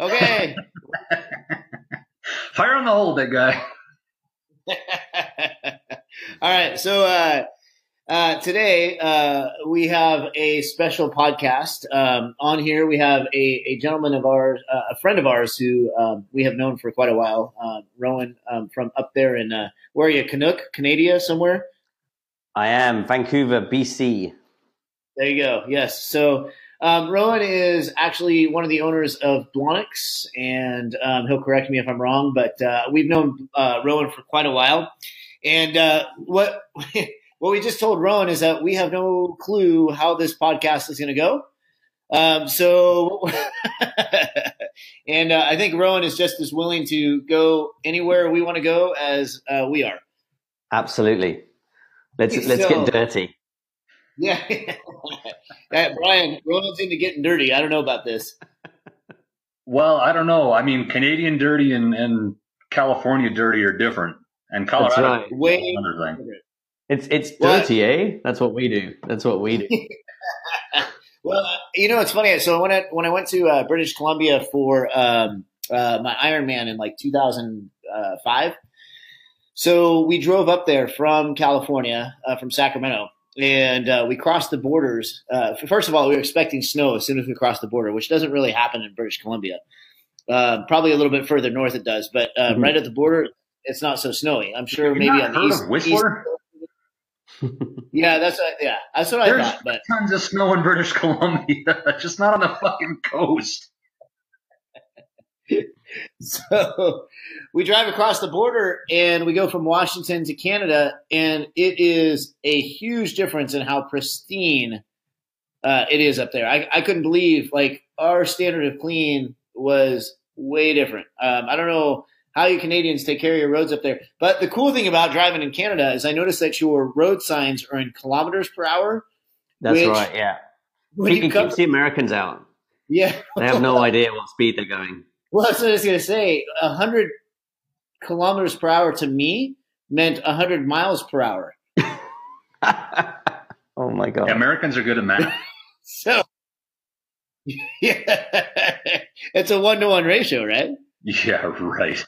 Okay. Fire on the hole, big guy. All right. So uh, uh, today uh, we have a special podcast. Um, on here, we have a, a gentleman of ours, uh, a friend of ours who um, we have known for quite a while, uh, Rowan um, from up there in, uh, where are you, Canuck, Canada, somewhere? I am Vancouver, BC. There you go. Yes. So um, Rowan is actually one of the owners of Blonyx, and um, he'll correct me if I'm wrong, but uh, we've known uh, Rowan for quite a while. And uh, what what we just told Rowan is that we have no clue how this podcast is going to go. Um, so, and uh, I think Rowan is just as willing to go anywhere we want to go as uh, we are. Absolutely. Let's let's get dirty. Yeah, Uh, Brian, Rowan's into getting dirty. I don't know about this. Well, I don't know. I mean, Canadian dirty and, and California dirty are different, and That's Colorado right. is Way another thing. It's it's What? dirty, eh? That's what we do. That's what we do. Well, you know, it's funny. So when I when I went to uh, British Columbia for um, uh, my Ironman in like 2005, so we drove up there from California, uh, from Sacramento, and uh, we crossed the borders. Uh, first of all, we were expecting snow as soon as we crossed the border, which doesn't really happen in British Columbia. Uh, probably a little bit further north it does, but uh, Mhm. right at the border, it's not so snowy. I'm sure Have you maybe on the east. Whistler? Yeah, that's what, yeah, that's what I There's thought. But tons of snow in British Columbia, just not on the fucking coast. So we drive across the border and we go from Washington to Canada, and it is a huge difference in how pristine uh, it is up there. I, I couldn't believe like our standard of clean was way different. Um, I don't know how you Canadians take care of your roads up there, but the cool thing about driving in Canada is I noticed that your road signs are in kilometers per hour. That's Which- right. Yeah. When you come, keeps the Americans out. yeah, They have no idea what speed they're going. Well, that's what I was going to say. A hundred kilometers per hour to me meant a hundred miles per hour. oh my god. Yeah, Americans are good at math. So, yeah, it's a one to one ratio, right? yeah, right.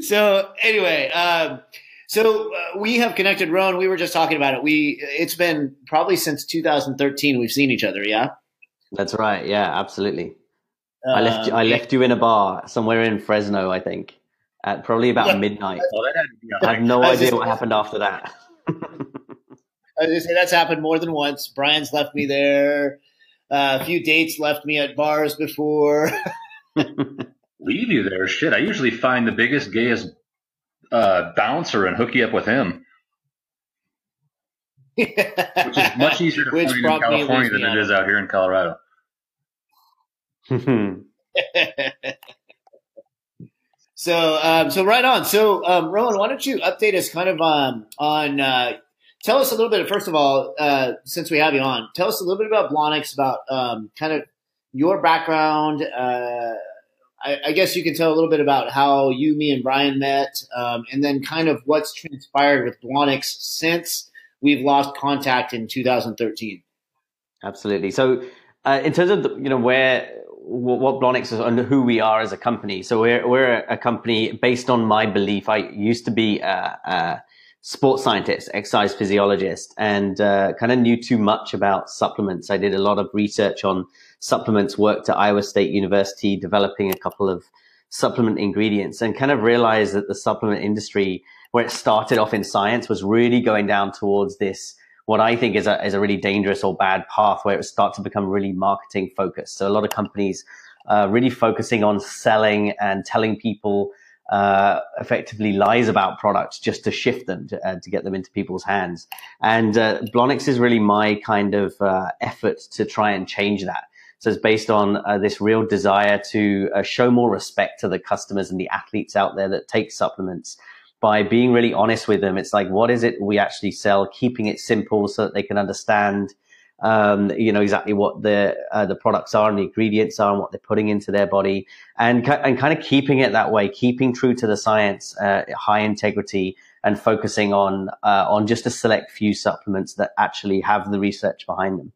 So, anyway, um, so uh, we have connected, Rowan. We were just talking about it. We it's been probably since 2013 we've seen each other. Yeah, That's right. Yeah, absolutely. I left you, I Um, left you in a bar somewhere in Fresno, I think, at probably about Yeah. midnight. I, that had to be a I have no I was idea just- what happened after that. I was gonna say that's happened more than once. Brian's left me there. Uh, a few dates left me at bars before. leave you there. Shit, I usually find the biggest, gayest uh, bouncer and hook you up with him, which is much easier to Which find in California than it is out here in Colorado. so, um, so right on. So, um, Rowan, why don't you update us kind of um, on? Uh, tell us a little bit. First of all, uh, since we have you on, tell us a little bit about Blonyx, about um, kind of your background. Uh, I, I guess you can tell a little bit about how you, me, and Brian met, um, and then kind of what's transpired with Blonyx since we've lost contact in 2013. Absolutely. So, uh, in terms of the, you know where what, Blonyx is and who we are as a company, so we're we're a company based on my belief. I used to be a, a sports scientist, exercise physiologist, and uh, kind of knew too much about supplements. I did a lot of research on supplements. Worked at Iowa State University, developing a couple of supplement ingredients, and kind of realized that the supplement industry, where it started off in science, was really going down towards this what I think is a, is a really dangerous or bad path where it starts to become really marketing focused. So a lot of companies uh, really focusing on selling and telling people uh, effectively lies about products just to shift them to, uh, to get them into people's hands. And uh, Blonyx is really my kind of uh, effort to try and change that. So it's based on uh, this real desire to uh, show more respect to the customers and the athletes out there that take supplements by being really honest with them. It's like, what is it we actually sell? Keeping it simple so that they can understand, um, you know, exactly what the uh, the products are and the ingredients are and what they're putting into their body, and and kind of keeping it that way, keeping true to the science, uh, high integrity, and focusing on uh, on just a select few supplements that actually have the research behind them.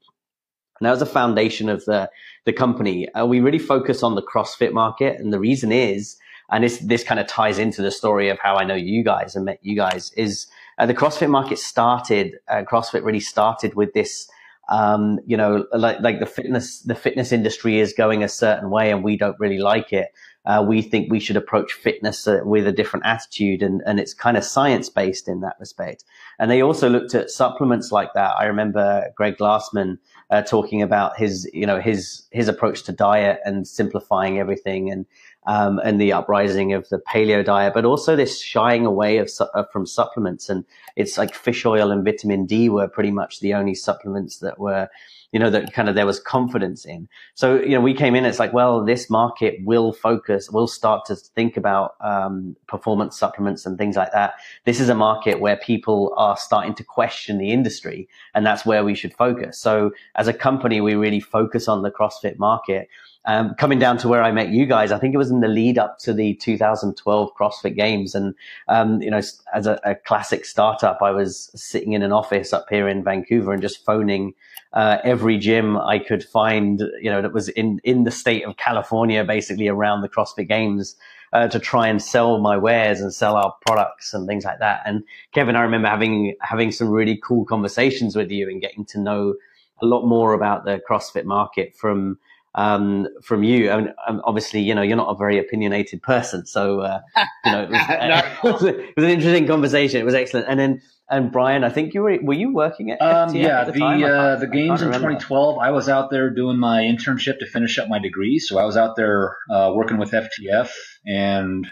And that was the foundation of the, the company. Uh, we really focus on the CrossFit market. And the reason is, and this, this kind of ties into the story of how I know you guys and met you guys is uh, the CrossFit market started, uh, CrossFit really started with this, um, you know, like, like the fitness, the fitness industry is going a certain way and we don't really like it. Uh, we think we should approach fitness uh, with a different attitude and, and it's kind of science based in that respect. And they also looked at supplements like that. I remember Greg Glassman, uh, talking about his, you know, his, his approach to diet and simplifying everything and, um, and the uprising of the paleo diet, but also this shying away of uh, from supplements. And it's like fish oil and vitamin D were pretty much the only supplements that were, you know, that kind of there was confidence in. So, you know, we came in, it's like, well, this market will focus, will start to think about um, performance supplements and things like that. This is a market where people are starting to question the industry, and that's where we should focus. So, as a company, we really focus on the CrossFit market. Um, coming down to where I met you guys, I think it was in the lead up to the 2012 CrossFit Games. And, um, you know, as a, a, classic startup, I was sitting in an office up here in Vancouver and just phoning uh, every gym I could find, you know, that was in, in the state of California, basically around the CrossFit Games. Uh, to try and sell my wares and sell our products and things like that. And Kevin, I remember having having some really cool conversations with you and getting to know a lot more about the CrossFit market from um, from you. I mean, um, obviously, you know, you're not a very opinionated person, so uh, you know, it was, uh, it was, an interesting conversation. It was excellent. And then, and Brian, I think you were were you working at um, yeah at the the, uh, the games in 2012. I was out there doing my internship to finish up my degree, so I was out there uh, working with FTF, and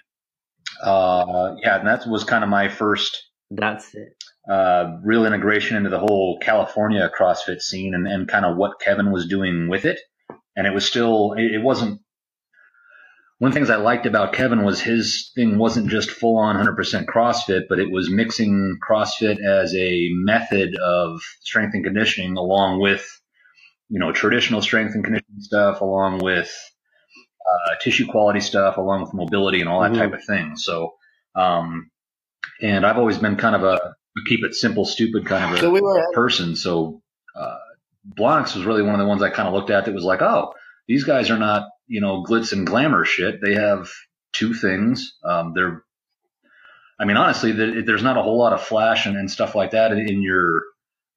uh, yeah, and that was kind of my first. That's it. Uh, real integration into the whole California CrossFit scene and, and kind of what Kevin was doing with it and it was still it, wasn't one of the things I liked about Kevin was his thing wasn't just full on 100% CrossFit, but it was mixing CrossFit as a method of strength and conditioning along with, you know, traditional strength and conditioning stuff, along with uh, tissue quality stuff, along with mobility and all that mm-hmm. type of thing. So, um, and I've always been kind of a, a keep it simple, stupid kind of a so we were, person. So, uh, Blonyx was really one of the ones I kind of looked at that was like, oh, these guys are not, you know, glitz and glamour shit. They have two things. Um, they're, I mean, honestly, there's not a whole lot of flash and, and stuff like that in, your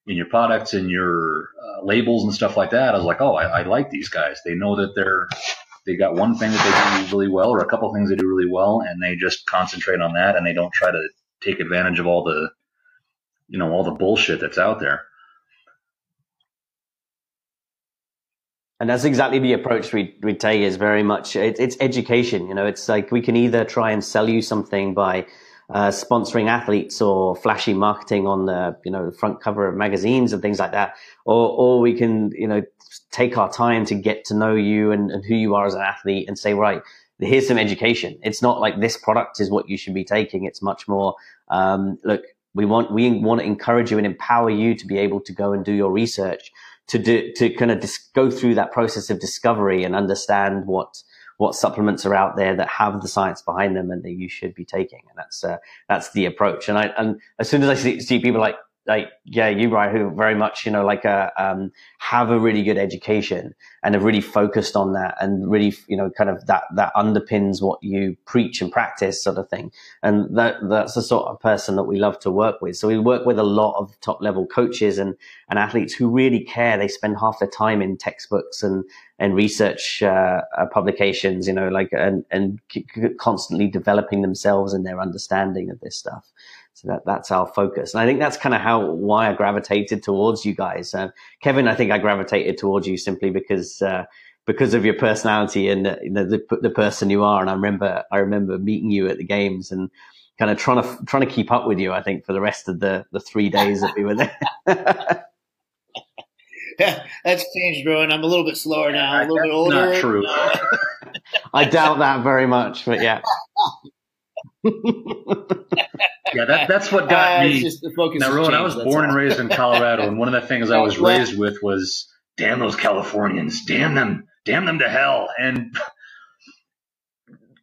in your products and your uh, labels and stuff like that. I was like, oh, I, I like these guys. They know that they're they got one thing that they do really well, or a couple things they do really well, and they just concentrate on that, and they don't try to take advantage of all the, you know, all the bullshit that's out there. And that's exactly the approach we, we take is very much, it, it's education. You know, it's like we can either try and sell you something by uh, sponsoring athletes or flashy marketing on the, you know, front cover of magazines and things like that. Or, or we can, you know, take our time to get to know you and, and who you are as an athlete and say, right, here's some education. It's not like this product is what you should be taking. It's much more, um, look, we want, we want to encourage you and empower you to be able to go and do your research to do to kind of dis- go through that process of discovery and understand what what supplements are out there that have the science behind them and that you should be taking. And that's uh, that's the approach. And I and as soon as I see, see people like like yeah, you right who very much you know like a uh, um, have a really good education and have really focused on that and really you know kind of that that underpins what you preach and practice sort of thing. And that that's the sort of person that we love to work with. So we work with a lot of top level coaches and and athletes who really care. They spend half their time in textbooks and and research uh, uh, publications, you know, like and and constantly developing themselves and their understanding of this stuff. So that that's our focus, and I think that's kind of how why I gravitated towards you guys. Uh, Kevin, I think I gravitated towards you simply because uh, because of your personality and uh, you know, the the person you are. And I remember I remember meeting you at the games and kind of trying to trying to keep up with you. I think for the rest of the the three days that we were there. yeah, that's changed, bro. And I'm a little bit slower now, a little bit older. Not true. I doubt that very much, but yeah. Yeah, that, that's what got uh, me. now, Rowan, I was born all. and raised in Colorado, and one of the things I was raised with was, "Damn those Californians! Damn them! Damn them to hell!" And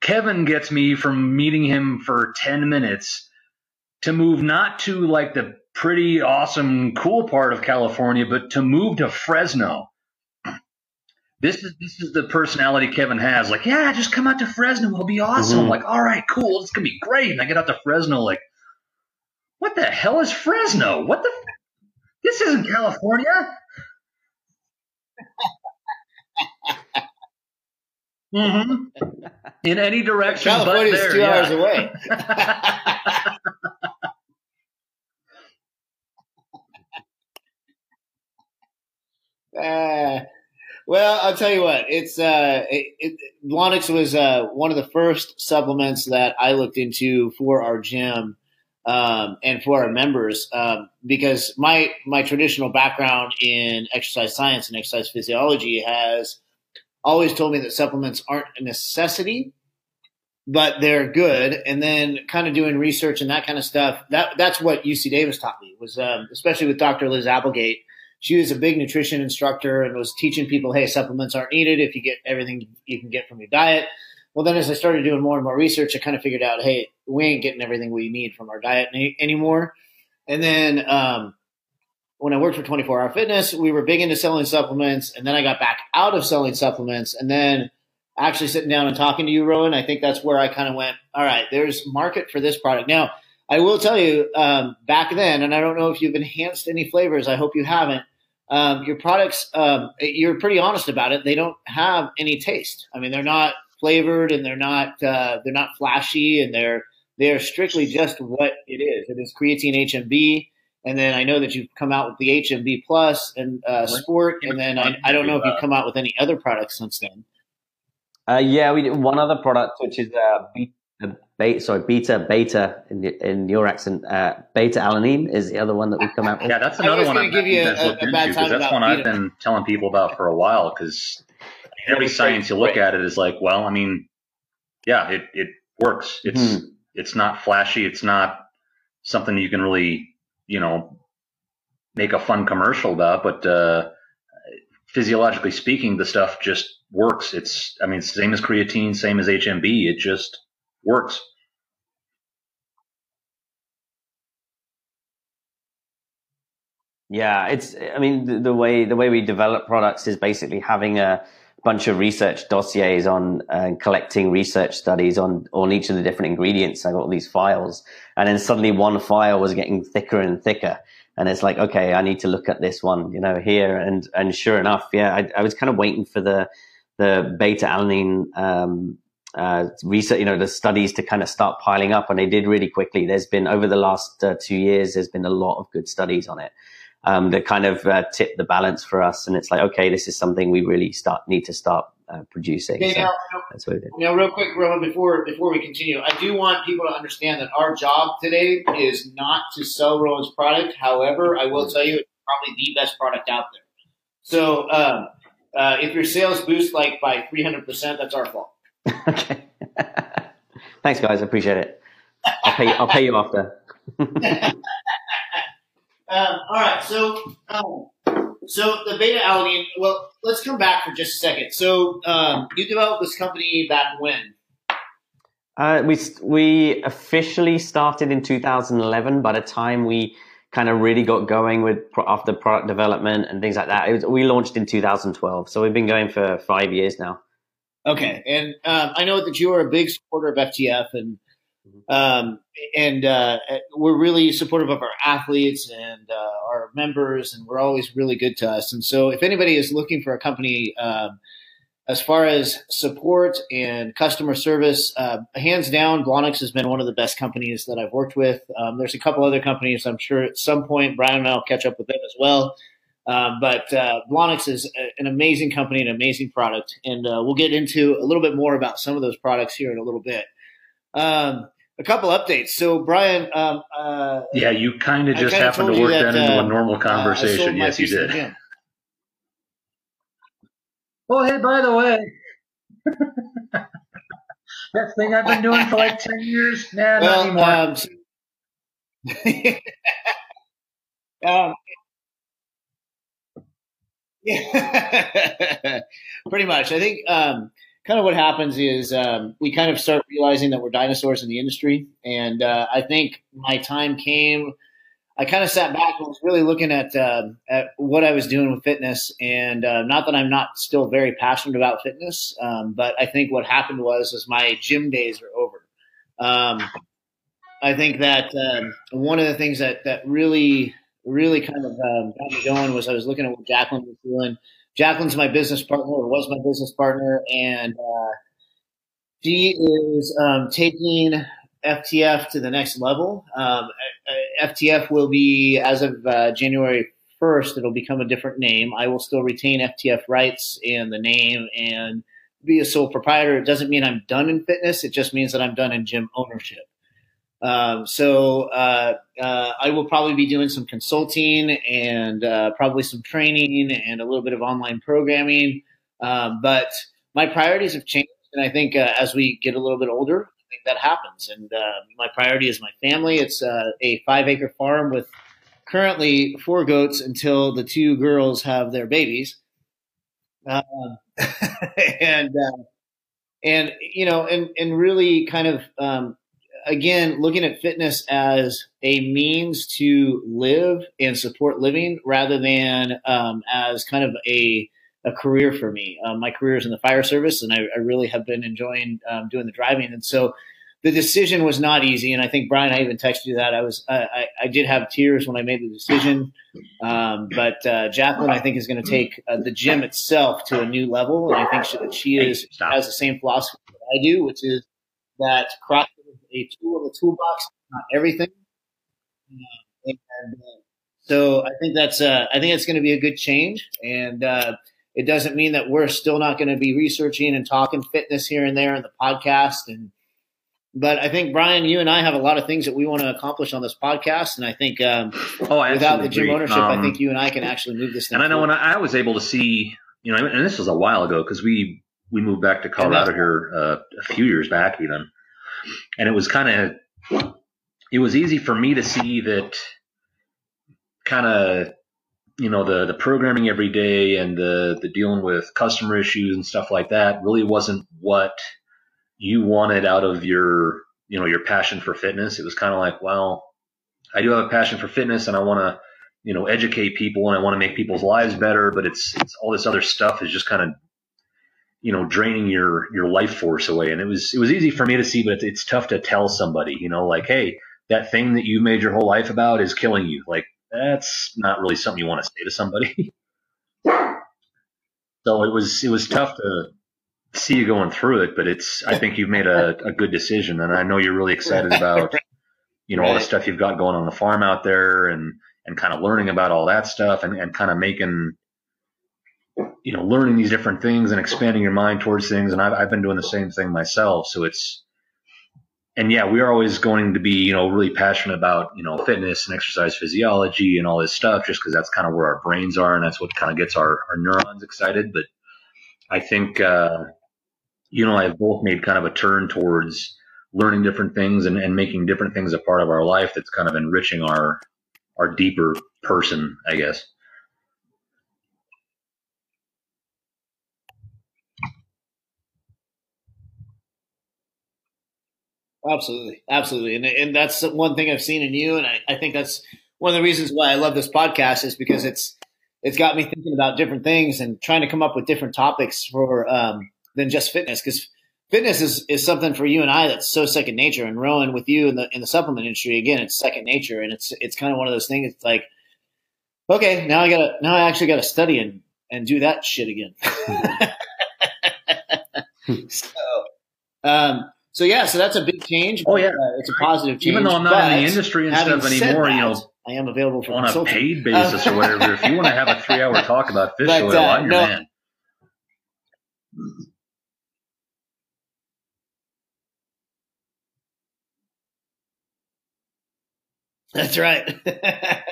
Kevin gets me from meeting him for ten minutes to move not to like the pretty awesome, cool part of California, but to move to Fresno this is this is the personality Kevin has. Like, yeah, just come out to Fresno, it'll be awesome. Mhm. Like, all right, cool, it's gonna be great. And I get out to Fresno, like, what the hell is Fresno? What the? F- this isn't California. hmm In any direction California's but there. two yeah. hours away. Uh, well, I'll tell you what. It's uh, it, it, Blonyx was uh, one of the first supplements that I looked into for our gym um, and for our members um, because my my traditional background in exercise science and exercise physiology has always told me that supplements aren't a necessity, but they're good. And then kind of doing research and that kind of stuff. That that's what UC Davis taught me was um, especially with Dr. Liz Applegate she was a big nutrition instructor and was teaching people, hey, supplements aren't needed if you get everything you can get from your diet. Well, then as I started doing more and more research, I kind of figured out, hey, we ain't getting everything we need from our diet any, anymore. And then um, when I worked for 24 Hour Fitness, we were big into selling supplements. And then I got back out of selling supplements. And then actually sitting down and talking to you, Rowan, I think that's where I kind of went, all right, there's market for this product. Now, I will tell you, um, back then, and I don't know if you've enhanced any flavors. I hope you haven't um, your products, um, you're pretty honest about it. They don't have any taste. I mean, they're not flavored and they're not uh, they're not flashy and they're they're strictly just what it is. It is creatine HMB, and then I know that you've come out with the HMB Plus and uh, Sport, and then I, I don't know if you've come out with any other products since then. Uh, yeah, we did one other product, which is uh, beta, beta, sorry, beta, beta in, in your accent. Uh, beta alanine is the other one that we've come out with. Yeah, that's another was one I've give you guys a- looked a bad into, time 'cause that's about one I've been telling people about for a while because every science you look at it is like, well, I mean, yeah, it, it works. It's Mhm. it's not flashy. It's not something you can really, you know, make a fun commercial about. But uh, physiologically speaking, the stuff just works. It's, I mean, it's same as creatine, same as HMB. It just works. Yeah, it's. I mean, the, the way the way we develop products is basically having a bunch of research dossiers on uh, collecting research studies on on each of the different ingredients. I got all these files, and then suddenly one file was getting thicker and thicker, and it's like, okay, I need to look at this one, you know, here, and and sure enough, yeah, I, I was kind of waiting for the the beta alanine um, uh, research, you know, the studies to kind of start piling up, and they did really quickly. There's been over the last uh, two years, there's been a lot of good studies on it um, that kind of uh, tip the balance for us. And it's like, okay, this is something we really start need to start uh, producing. Okay, So now, that's what it is. now, real quick, Roman, before before we continue, I do want people to understand that our job today is not to sell Rowan's product. However, I will tell you it's probably the best product out there. So, um, uh, if your sales boost like by three hundred percent, that's our fault. okay. Thanks, guys. I appreciate it. I'll pay. I'll pay you after. Um, all right, so um, so the beta alanine. Well, let's come back for just a second. So um, you developed this company back when? Uh, we we officially started in 2011. By the time we kind of really got going with pro- after product development and things like that, it was, we launched in 2012. So we've been going for five years now. Okay, and um, I know that you are a big supporter of FTF, and um, and uh, we're really supportive of our athletes and uh, our members, and we're always really good to us. And so, if anybody is looking for a company um, as far as support and customer service, uh, hands down, Blonyx has been one of the best companies that I've worked with. Um, there's a couple other companies I'm sure at some point Brian and I'll catch up with them as well. Um, but uh, Blonyx is a, an amazing company, an amazing product, and uh, we'll get into a little bit more about some of those products here in a little bit. Um, a couple updates. So, Brian, um, uh, Yeah, you kind of just happened to work that, that, into uh, a normal uh, I sold conversation. my yes, you piece of the did. Oh, hey, by the way, that thing I've been doing for like 10 years? Nah, not anymore. Well, um, so- um, yeah, pretty much. I think um, kind of what happens is um, we kind of start realizing that we're dinosaurs in the industry, and uh, I think my time came. I kind of sat back and was really looking at uh, at what I was doing with fitness, and uh, not that I'm not still very passionate about fitness, um, but I think what happened was is my gym days are over. Um, I think that um, one of the things that that really really kind of um, got me going was I was looking at what Jacqueline was doing. Jacqueline's my business partner, or was my business partner, and uh, she is um, taking FTF to the next level. Um, FTF will be, as of uh, January 1st, it'll become a different name. I will still retain FTF rights and the name and be a sole proprietor. It doesn't mean I'm done in fitness. It just means that I'm done in gym ownership. Um, so uh, uh, I will probably be doing some consulting and uh, probably some training and a little bit of online programming. Um, but my priorities have changed, and I think uh, as we get a little bit older, I think that happens. And uh, my priority is my family. It's uh, a five acre farm with currently four goats until the two girls have their babies. Um, and and you know, and and really kind of um, again, looking at fitness as a means to live and support living rather than um, as kind of a, a career for me. Um, my career is in the fire service, and I, I really have been enjoying um, doing the driving. And so the decision was not easy. And I think, Brian, I even texted you that. I was I, I did have tears when I made the decision. Um, but uh, Jacqueline, I think, is going to take uh, the gym itself to a new level. And I think she, that she is has the same philosophy that I do, which is that CrossFit a tool in the toolbox, not everything. Uh, and uh, so I think that's uh, I think it's going to be a good change, and uh, it doesn't mean that we're still not going to be researching and talking fitness here and there in the podcast. And but I think Brian, you and I have a lot of things that we want to accomplish on this podcast, and I think um, oh, I without the gym agree. ownership, Um, I think you and I can actually move this thing. And I know forward. when I, I was able to see, you know, and this was a while ago because we we moved back to Colorado here uh, a few years back even, and it was kind of it was easy for me to see that kind of you know the the programming every day and the the dealing with customer issues and stuff like that really wasn't what you wanted out of your you know your passion for fitness. It was kind of like, well, I do have a passion for fitness and I want to you know educate people and I want to make people's lives better, but it's it's all this other stuff is just kind of you know draining your your life force away. And it was it was easy for me to see, but it's, it's tough to tell somebody, you know, like hey, that thing that you made your whole life about is killing you. Like that's not really something you want to say to somebody. so it was it was tough to see you going through it, but it's I think you've made a, a good decision, and I know you're really excited about you know all the stuff you've got going on the farm out there, and and kind of learning about all that stuff, and and kind of making you know learning these different things and expanding your mind towards things, and I've I've been doing the same thing myself, so it's and yeah, we are always going to be, you know, really passionate about, you know, fitness and exercise physiology and all this stuff, just because that's kind of where our brains are and that's what kind of gets our, our neurons excited. But I think, uh, you know, I have both made kind of a turn towards learning different things and, and making different things a part of our life that's kind of enriching our, our deeper person, I guess. Absolutely, absolutely, and and that's one thing I've seen in you, and I, I think that's one of the reasons why I love this podcast is because it's it's got me thinking about different things and trying to come up with different topics for um, than just fitness because fitness is, is something for you and I that's so second nature. And Rowan, with you in the in the supplement industry, again, it's second nature, and it's it's kind of one of those things. It's like, okay, now I gotta now I actually gotta study and and do that shit again. so, um, so yeah, so that's a big change. Oh, yeah. uh, it's a positive change. Even though I'm not in the industry and stuff anymore, you know, I am available for on a paid basis or whatever, if you want to have a three hour talk about fish But, oil, uh, I'm your no- man. That's right.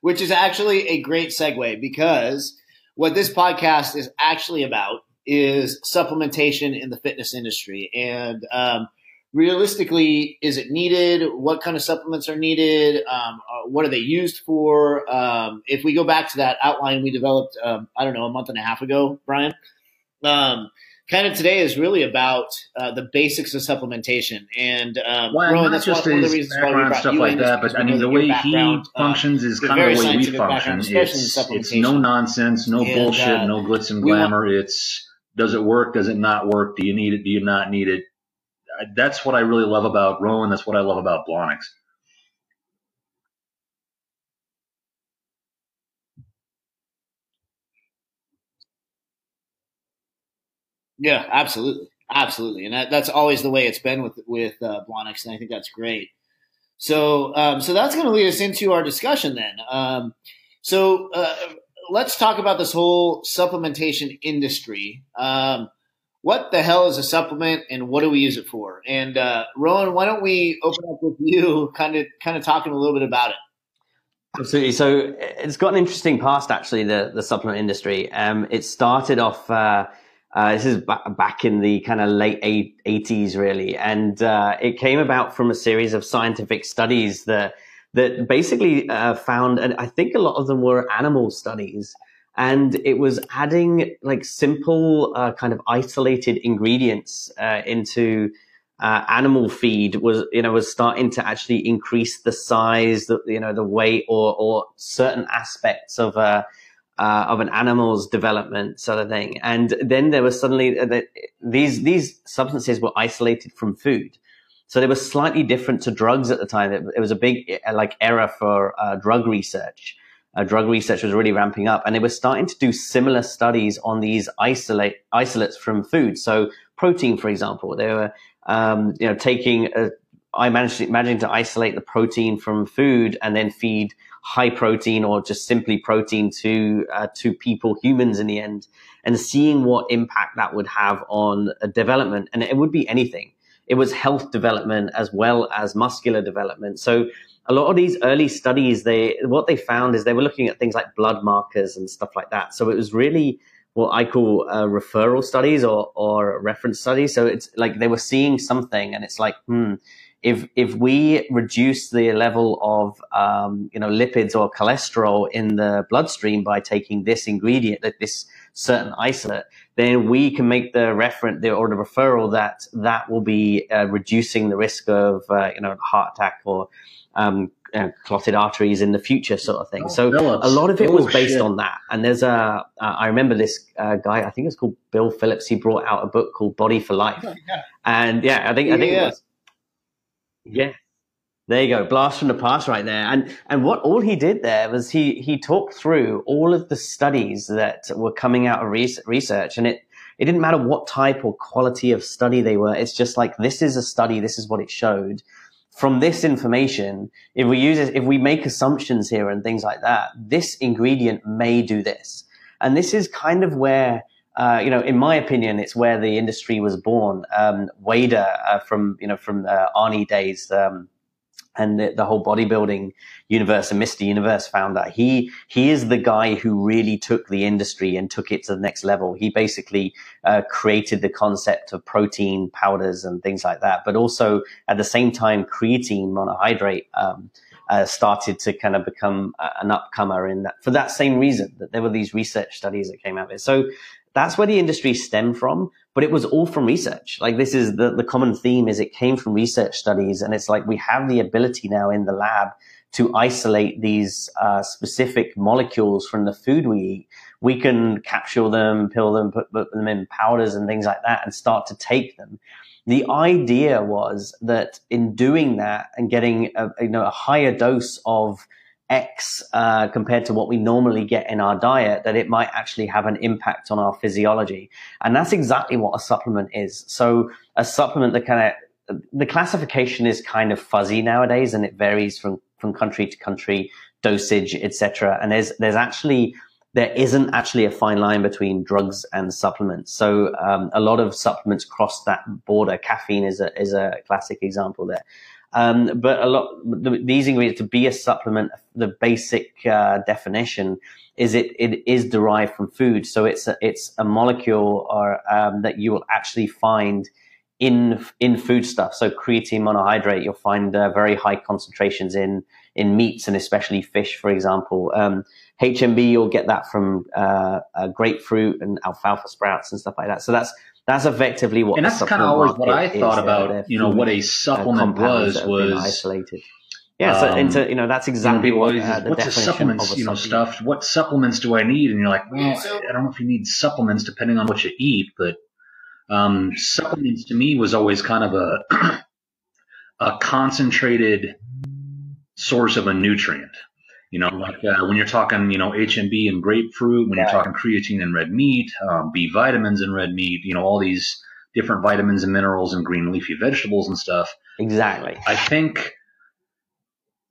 Which is actually a great segue because what this podcast is actually about is supplementation in the fitness industry. And um, realistically, is it needed? What kind of supplements are needed? Um, uh, what are they used for? Um, if we go back to that outline we developed, um, I don't know, a month and a half ago, Brian, um, kind of today is really about uh, the basics of supplementation. And um, well, Rowan, that's just one, one of the reasons why we brought stuff you like that, but I mean, the way he uh, functions is kind of the way we function. It's, it's no nonsense, no And, bullshit, uh, no glitz and we want- glamour. It's does it work? Does it not work? Do you need it? Do you not need it? That's what I really love about Rowan. That's what I love about Blonyx. Yeah, absolutely, absolutely, and that, that's always the way it's been with with uh, Blonyx, and I think that's great. So, um, so that's going to lead us into our discussion then. Um, so, uh, let's talk about this whole supplementation industry. Um, what the hell is a supplement, and what do we use it for? And uh, Rowan, why don't we open up with you, kind of, kind of talking a little bit about it? Absolutely. So it's got an interesting past, actually, the, the supplement industry. Um, it started off, uh, uh, this is ba- back in the kind of late eight, 80s, really. And uh, it came about from a series of scientific studies that, that basically uh, found, and I think a lot of them were animal studies. And it was adding like simple, uh, kind of isolated ingredients uh, into uh, animal feed was you know was starting to actually increase the size the you know the weight or or certain aspects of a uh, of an animal's development sort of thing and then there was suddenly these these substances were isolated from food so they were slightly different to drugs at the time it, it was a big uh, like era for uh, drug research uh, drug research was really ramping up and they were starting to do similar studies on these isolate isolates from food so protein for example they were um, you know, taking a, I managed managing to isolate the protein from food and then feed high protein or just simply protein to uh, to people, humans in the end, and seeing what impact that would have on a development. And it would be anything. It was health development as well as muscular development. So a lot of these early studies, they what they found is they were looking at things like blood markers and stuff like that. So it was really what I call uh, referral studies or, or reference studies. So it's like they were seeing something and it's like, hmm, if, if we reduce the level of, um, you know, lipids or cholesterol in the bloodstream by taking this ingredient, that this certain isolate, then we can make the reference the, or the referral that that will be uh, reducing the risk of, uh, you know, heart attack or, um, uh, clotted arteries in the future sort of thing. Oh, so Phillips. a lot of it Oh, was based shit. on that. And there's a, uh, I remember this uh, guy, I think it's called Bill Phillips. He brought out a book called Body for Life. Yeah, And yeah, I think, I think Yeah. it was, yeah. There you go, blast from the past right there. And and what all he did there was he he talked through all of the studies that were coming out of research, and it it didn't matter what type or quality of study they were. It's just like this is a study, this is what it showed. From this information, if we use it, if we make assumptions here and things like that, this ingredient may do this, and this is kind of where. Uh, you know, in my opinion, it's where the industry was born. Um, Weider, uh, from you know, from uh, Arnie days, um, and the, the whole bodybuilding universe and Mr. Universe founder. He he is the guy who really took the industry and took it to the next level. He basically uh, created the concept of protein powders and things like that, but also at the same time, creatine monohydrate. Um, uh, started to kind of become uh, an upcomer in that for that same reason that there were these research studies that came out of it. So that's where the industry stemmed from, but it was all from research. Like this is the, the common theme is it came from research studies. And it's like we have the ability now in the lab to isolate these uh, specific molecules from the food we eat. We can capsule them, pill them, put, put them in powders and things like that and start to take them. The idea was that in doing that and getting a, you know, a higher dose of X uh, compared to what we normally get in our diet, that it might actually have an impact on our physiology. And that's exactly what a supplement is. So a supplement that kind of, the classification is kind of fuzzy nowadays and it varies from, from country to country, dosage, etc. And there's, there's actually, there isn't actually a fine line between drugs and supplements. So um, a lot of supplements cross that border. Caffeine is a, is a classic example there. Um, but a lot the, these ingredients to be a supplement, the basic uh, definition is it it is derived from food. So it's a, it's a molecule or um, that you will actually find in in food stuff. So creatine monohydrate, you'll find uh, very high concentrations in in meats and especially fish, for example. Um, HMB, you'll get that from uh, uh, grapefruit and alfalfa sprouts and stuff like that. So that's That's effectively what. And that's kind of always what I thought about. you know, what a uh, supplement was was isolated. Yeah, so um, into you know that's exactly you know, what uh, the what's definition a supplements, of a you know, stuff. What supplements do I need? And you're like, well, so, I don't know if you need supplements depending on what you eat, but um, supplements to me was always kind of a a concentrated source of a nutrient. You know, like uh, when you're talking, you know, HMB and grapefruit, when you're talking creatine and red meat, um, B vitamins and red meat, you know, all these different vitamins and minerals and green leafy vegetables and stuff. Exactly. I think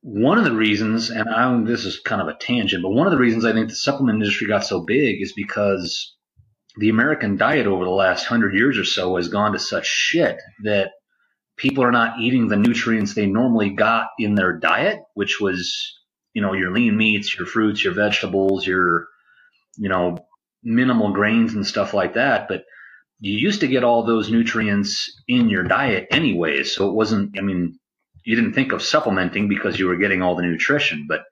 one of the reasons, and I, this is kind of a tangent, but one of the reasons I think the supplement industry got so big is because the American diet over the last hundred years or so has gone to such shit that people are not eating the nutrients they normally got in their diet, which was, you know, your lean meats, your fruits, your vegetables, your, you know, minimal grains and stuff like that. But you used to get all those nutrients in your diet anyways. So it wasn't, I mean, you didn't think of supplementing because you were getting all the nutrition. But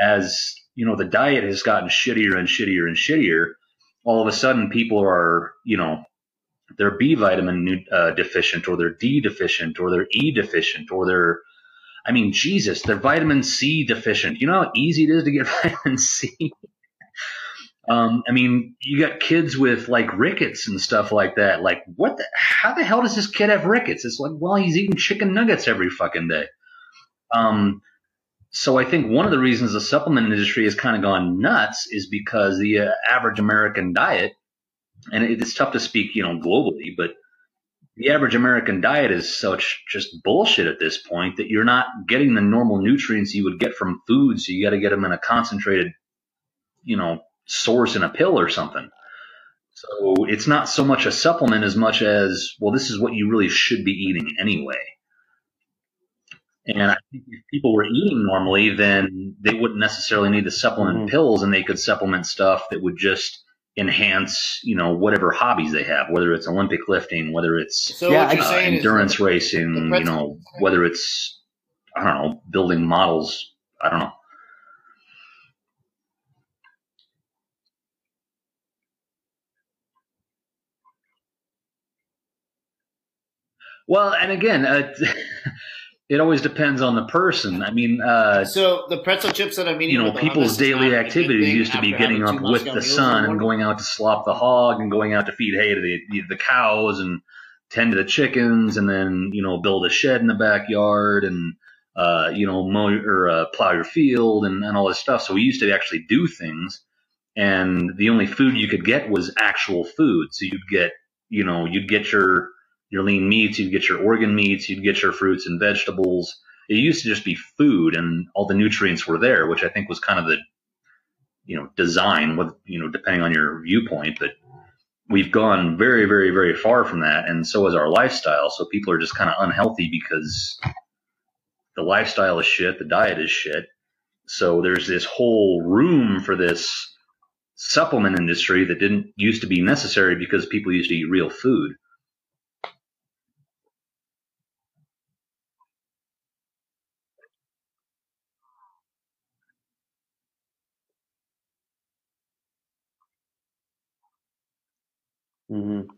as, you know, the diet has gotten shittier and shittier and shittier, all of a sudden people are, you know, they're B vitamin uh, deficient or they're D deficient or they're E deficient or they're, I mean, Jesus, they're vitamin C deficient. You know how easy it is to get vitamin C? um, I mean, you got kids with like rickets and stuff like that. Like, what the, how the hell does this kid have rickets? It's like, well, he's eating chicken nuggets every fucking day. Um, so I think one of the reasons the supplement industry has kind of gone nuts is because the uh, average American diet, and it's tough to speak, you know, globally, but the average American diet is such just bullshit at this point that you're not getting the normal nutrients you would get from food. So you got to get them in a concentrated, you know, source in a pill or something. So it's not so much a supplement as much as, well, this is what you really should be eating anyway. And I think if people were eating normally, then they wouldn't necessarily need to supplement mm-hmm. pills and they could supplement stuff that would just enhance, you know, whatever hobbies they have, whether it's Olympic lifting, whether it's so yeah, uh, endurance racing, you know, whether it's, I don't know, building models. I don't know. Well, and again, uh, it always depends on the person. I mean, uh, so the pretzel chips that I'm eating, you know, people's daily activities used to be getting up with the sun and going out to slop the hog and going out to feed hay to the, the cows and tend to the chickens and then you know build a shed in the backyard and uh, you know mow or uh, plow your field and, and all this stuff. So we used to actually do things, and the only food you could get was actual food. So you'd get you know you'd get your your lean meats, you'd get your organ meats, you'd get your fruits and vegetables. It used to just be food and all the nutrients were there, which I think was kind of the, you know, design with, you know, depending on your viewpoint, but we've gone very, very, very far from that. And so is our lifestyle. So people are just kind of unhealthy because the lifestyle is shit. The diet is shit. So there's this whole room for this supplement industry that didn't used to be necessary because people used to eat real food. Mm-hmm.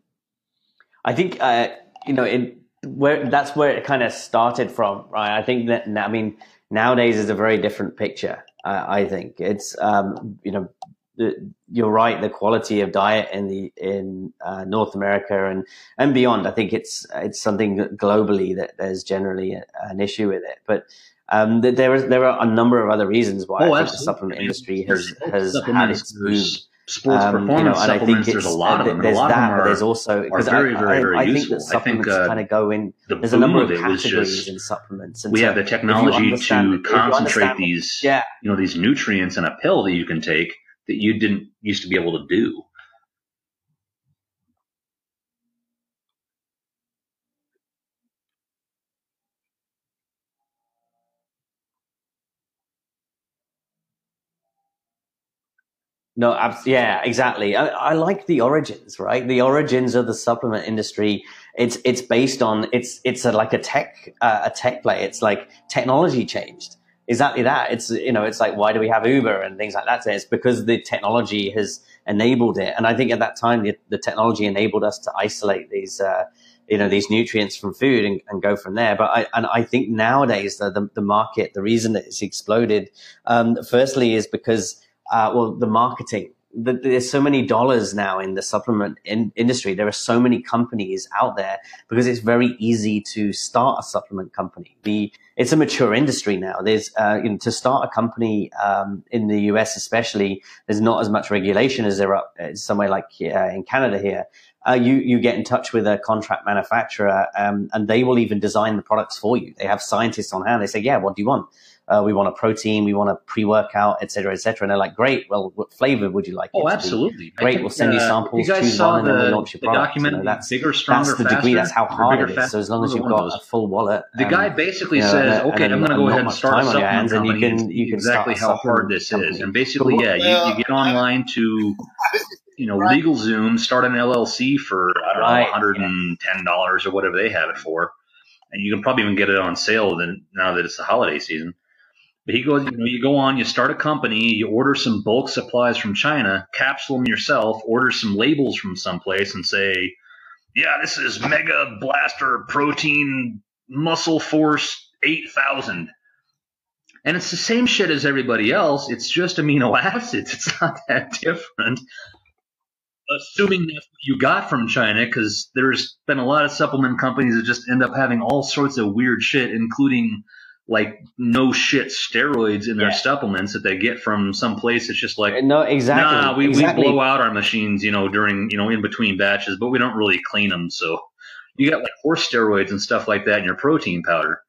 I think uh, you know in where that's where it kind of started from, right? I think that I mean nowadays is a very different picture. I think it's um, you know the, you're right. The quality of diet in the in uh, North America and and beyond, I think it's it's something globally that there's generally a, an issue with it, but. Um, there is there are a number of other reasons why oh, I think the supplement industry has has had its boom sports um, performance you know, supplements. There's a lot of them. There's a lot that, of them are, there's also because very, very, very I, I useful. think that supplements I think, uh, kind of go in. The there's a number of categories just, in supplements. And we so have the technology to concentrate these, yeah. you know, these nutrients in a pill that you can take that you didn't used to be able to do. No, abs- yeah, exactly. I, I, like the origins, right? The origins of the supplement industry. It's it's based on it's it's a, like a tech uh, a tech play. It's like technology changed. exactly that. It's you know, it's like why do we have Uber and things like that? It's because the technology has enabled it, and I think at that time the, the technology enabled us to isolate these. Uh, you know these nutrients from food and, and, go from there. But I and I think nowadays the the, the market, the reason that it's exploded, um, firstly is because uh, well the marketing there's so many dollars now in the supplement in industry. There are so many companies out there because it's very easy to start a supplement company. The it's a mature industry now. There's uh, you know to start a company um, in the US especially. There's not as much regulation as there are uh, somewhere like uh, in Canada here. Uh, you you get in touch with a contract manufacturer um, and they will even design the products for you. They have scientists on hand. They say, yeah, what do you want? Uh, we want a protein, we want a pre-workout, et cetera, et cetera. And they're like, great. Well, what flavor would you like? Oh, absolutely. Great. Think, we'll send uh, you samples. You guys saw the, launch your the document. You know, that's bigger, stronger, that's the faster, degree. That's how hard it is. Faster, so as long as you've got a full wallet, the guy um, basically you know, says, okay, I'm going to go ahead and start a supplement company. And you can, you can exactly how hard this company. is. And basically, yeah, you, you get online to you know, right. LegalZoom, start an LLC for I don't right. know, hundred and ten dollars or whatever they have it for, and you can probably even get it on sale then now that it's the holiday season. But he goes, you know, you go on, you start a company, you order some bulk supplies from China, capsule them yourself, order some labels from someplace, and say, yeah, this is Mega Blaster Protein Muscle Force 8000. And it's the same shit as everybody else. It's just amino acids. It's not that different. Assuming that's what you got from China, because there's been a lot of supplement companies that just end up having all sorts of weird shit, including like no shit steroids in their yeah. supplements that they get from some place. It's just like no, exactly. Nah, we, exactly. we blow out our machines, you know, during you know in between batches, but we don't really clean them. So you got like horse steroids and stuff like that in your protein powder.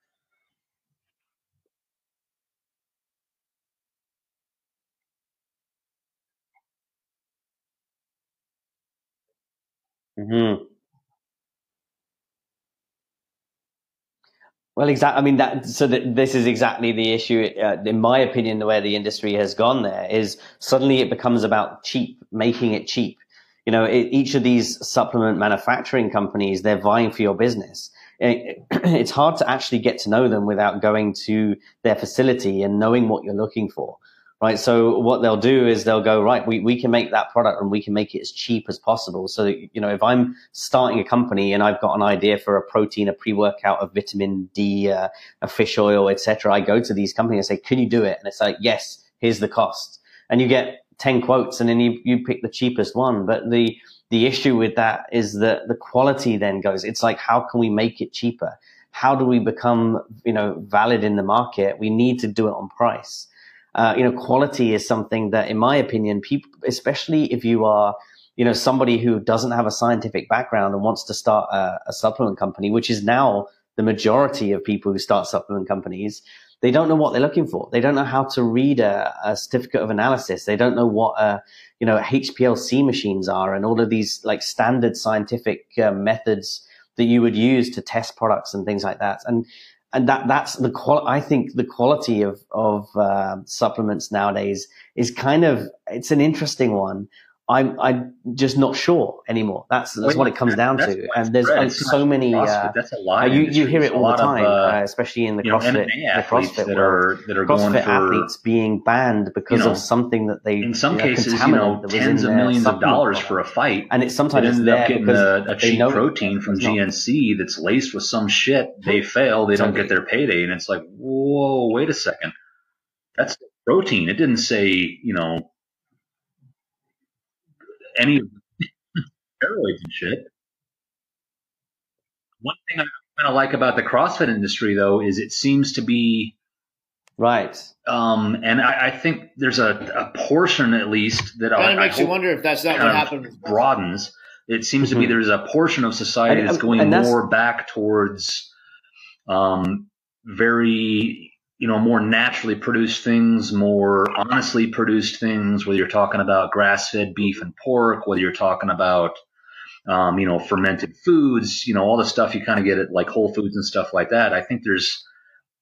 Hmm. Well, exactly. I mean, that so that this is exactly the issue. Uh, in my opinion, the way the industry has gone there is suddenly it becomes about cheap, making it cheap. You know, it, each of these supplement manufacturing companies, they're vying for your business. It, it's hard to actually get to know them without going to their facility and knowing what you're looking for right? So what they'll do is they'll go, right, we, we can make that product and we can make it as cheap as possible. So, you know, if I'm starting a company and I've got an idea for a protein, a pre-workout, a vitamin D, uh, a fish oil, etc., I go to these companies and say, can you do it? And it's like, yes, here's the cost. And you get 10 quotes and then you, you pick the cheapest one. But the, the issue with that is that the quality then goes, it's like, how can we make it cheaper? How do we become, you know, valid in the market? We need to do it on price uh, you know, quality is something that, in my opinion, people, especially if you are, you know, somebody who doesn't have a scientific background and wants to start a, a supplement company, which is now the majority of people who start supplement companies, they don't know what they're looking for. They don't know how to read a, a certificate of analysis. They don't know what, uh, you know, HPLC machines are and all of these like standard scientific uh, methods that you would use to test products and things like that. And and that that's the qual. I think the quality of of uh, supplements nowadays is kind of it's an interesting one. I'm I'm just not sure anymore. That's that's what it comes down to. And there's like, so many. Uh, that's a lot. Uh, you you hear it all the time, of, uh, especially in the CrossFit, the CrossFit that are that are CrossFit going for, athletes being banned because you know, of something that they in some you know, cases you know tens of millions of dollars for a fight, and it's sometimes ended up getting a, a cheap protein from GNC that's laced with some shit. They fail, they don't get their payday, and it's like, whoa, wait a second, that's protein. It didn't say you know any steroids and shit. One thing I kind of like about the CrossFit industry, though, is it seems to be right. Um, and I, I, think there's a, a, portion, at least, that kind of makes you wonder if that's not what happened. Broadens. It seems mm-hmm. to be mm-hmm. there's a portion of society that's going more back towards um, very you know, more naturally produced things, more honestly produced things, whether you're talking about grass fed beef and pork, whether you're talking about, um, you know, fermented foods, you know, all the stuff you kind of get at like Whole Foods and stuff like that. I think there's,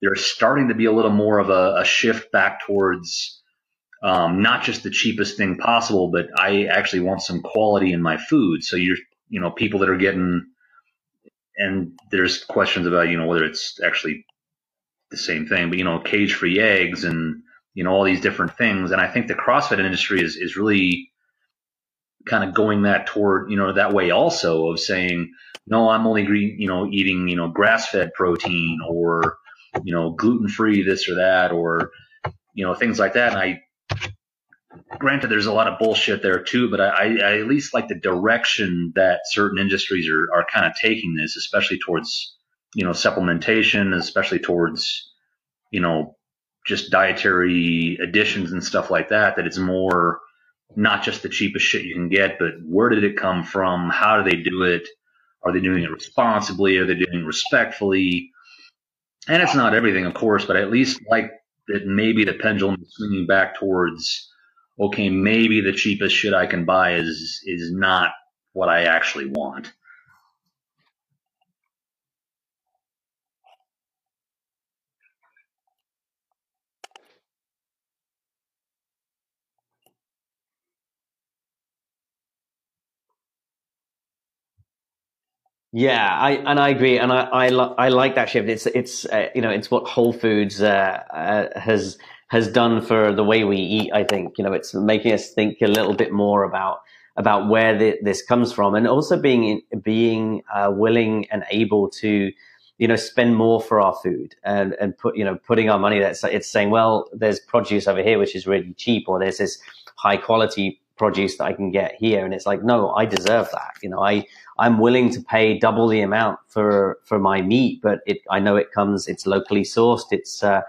there's starting to be a little more of a, a shift back towards, um, not just the cheapest thing possible, but I actually want some quality in my food. So you're, you know, people that are getting, and there's questions about, you know, whether it's actually the same thing, but you know, cage free eggs and you know all these different things. And I think the CrossFit industry is is really kind of going that toward you know that way also of saying no, I'm only you know eating you know grass fed protein or you know gluten free this or that or you know things like that. And I granted there's a lot of bullshit there too, but I, I at least like the direction that certain industries are, are kind of taking this, especially towards, you know, supplementation, especially towards, you know, just dietary additions and stuff like that, that it's more not just the cheapest shit you can get, but where did it come from? How do they do it? Are they doing it responsibly? Are they doing it respectfully? And it's not everything, of course, but at least like that maybe the pendulum is swinging back towards okay, maybe the cheapest shit I can buy is is not what I actually want. Yeah, I and I agree, and I I, li- I like that shift. It's it's uh, you know it's what Whole Foods uh, uh, has has done for the way we eat. I think you know it's making us think a little bit more about about where the, this comes from, and also being being uh, willing and able to you know spend more for our food and and put you know putting our money that's it's saying well there's produce over here which is really cheap or there's this high quality produce that I can get here and it's like no I deserve that you know I I'm willing to pay double the amount for for my meat but it I know it comes it's locally sourced it's uh,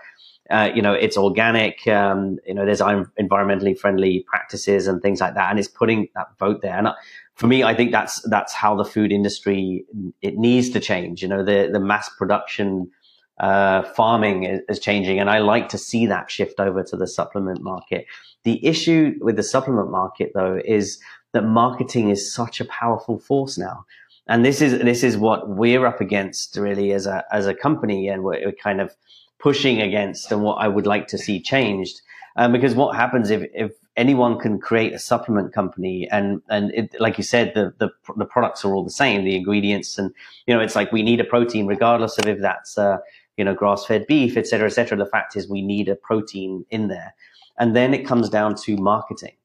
uh, you know, it's organic. Um, you know, there's environmentally friendly practices and things like that, and it's putting that vote there. And for me, I think that's that's how the food industry it needs to change. You know, the the mass production uh, farming is, is, changing, and I like to see that shift over to the supplement market. The issue with the supplement market, though, is that marketing is such a powerful force now. And this is this is what we're up against really as a as a company, and we're, we're kind of pushing against and what I would like to see changed. Um, because what happens if, if anyone can create a supplement company and, and it, like you said, the, the, the, products are all the same, the ingredients. And, you know, it's like we need a protein regardless of if that's, uh, you know, grass fed beef, et cetera, et cetera. The fact is we need a protein in there. And then it comes down to marketing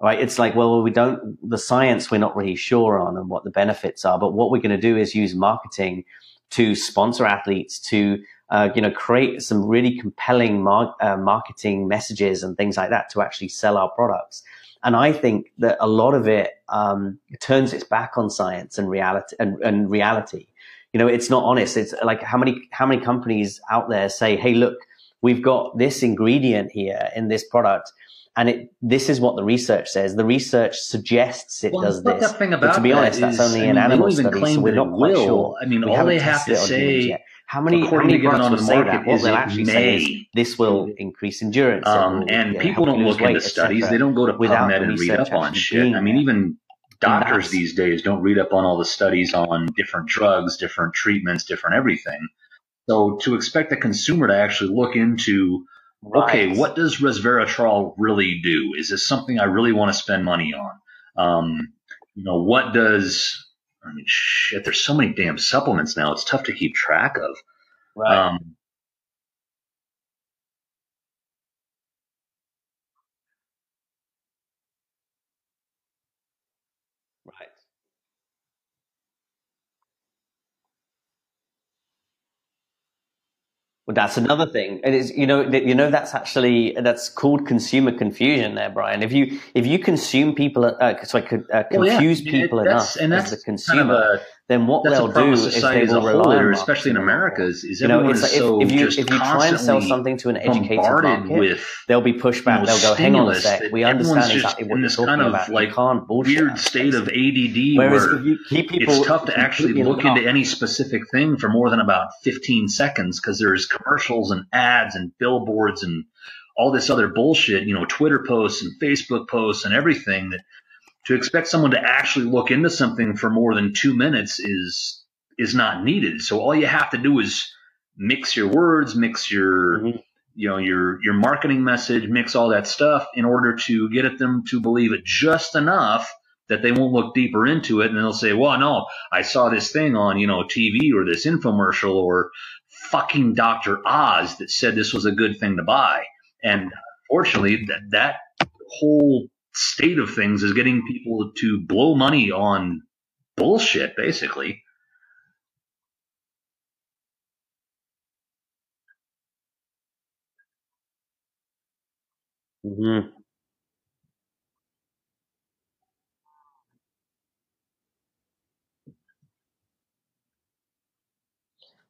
right? It's like, well, we don't, the science we're not really sure on and what the benefits are, but what we're going to do is use marketing to sponsor athletes, to uh, you know, create some really compelling mar- uh, marketing messages and things like that to actually sell our products. And I think that a lot of it um, turns its back on science and reality and, and reality. You know, it's not honest. It's like how many how many companies out there say, "Hey, look, we've got this ingredient here in this product." and it, this is what the research says. The research suggests it well, does this. but to be honest, that's only an animal study, so we're not quite will. sure. I mean, we all they have to say how many, how many products will say that? What they'll actually may. say is this will increase endurance. Um, and people don't look into studies. They don't go to PubMed and read up on shit. I mean, even doctors these days don't read up on all the studies on different drugs, different treatments, different everything. So to expect the consumer to actually look into, right. okay, what does resveratrol really do? Is this something I really want to spend money on? Um, you know, what does I mean, shit, there's so many damn supplements now. It's tough to keep track of. Right. Um, Well, that's another thing. It is, you know, you know, that's actually that's called consumer confusion. There, Brian. If you if you consume people, uh, so I could uh, confuse well, yeah, people enough and as the consumer, kind of a, then what That's they'll do is they will rely on especially in America, is, is you know, it's like so if, if, you if you try and sell something to an educated market, with they'll be pushed back. They'll go, "Hang on a sec, we understand exactly what you're talking kind of about. Like you can't bullshit." Weird state of ADD Whereas where if you keep people, it's tough to actually look into any specific thing for more than about 15 seconds because there's commercials and ads and billboards and all this other bullshit. You know, Twitter posts and Facebook posts and everything that to expect someone to actually look into something for more than two minutes is is not needed. So all you have to do is mix your words, mix your mm-hmm. you know your your marketing message, mix all that stuff in order to get at them to believe it just enough that they won't look deeper into it and they'll say, well, no, I saw this thing on, you know, TV or this infomercial or fucking Dr. Oz that said this was a good thing to buy. And fortunately, that, that whole state of things is getting people to blow money on bullshit, basically. Mm-hmm.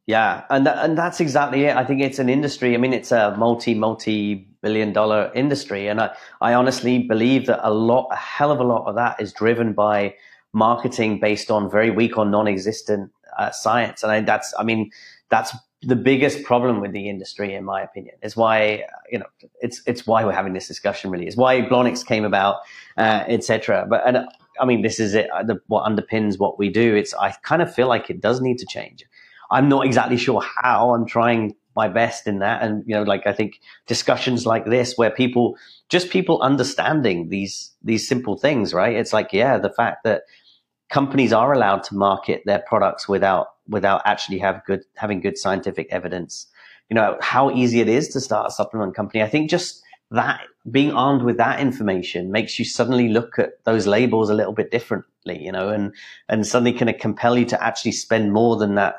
Yeah, and that, and that's exactly it. I think it's an industry. I mean, it's a multi multi billion dollar industry, and I I honestly believe that a lot, a hell of a lot of that is driven by marketing based on very weak or non-existent uh, science, and I, that's I mean that's the biggest problem with the industry, in my opinion. Is why you know it's it's why we're having this discussion. Really, is why Blonyx came about, uh, etc. But and I mean, this is it. Uh, the, what underpins what we do. It's I kind of feel like it does need to change. I'm not exactly sure how. I'm trying my best in that. And, you know, like I think discussions like this where people, just people understanding these, these simple things, right? It's like, yeah, the fact that companies are allowed to market their products without, without actually have good, having good scientific evidence. You know, how easy it is to start a supplement company. I think just that being armed with that information makes you suddenly look at those labels a little bit differently, you know, and, and suddenly kind of compel you to actually spend more than that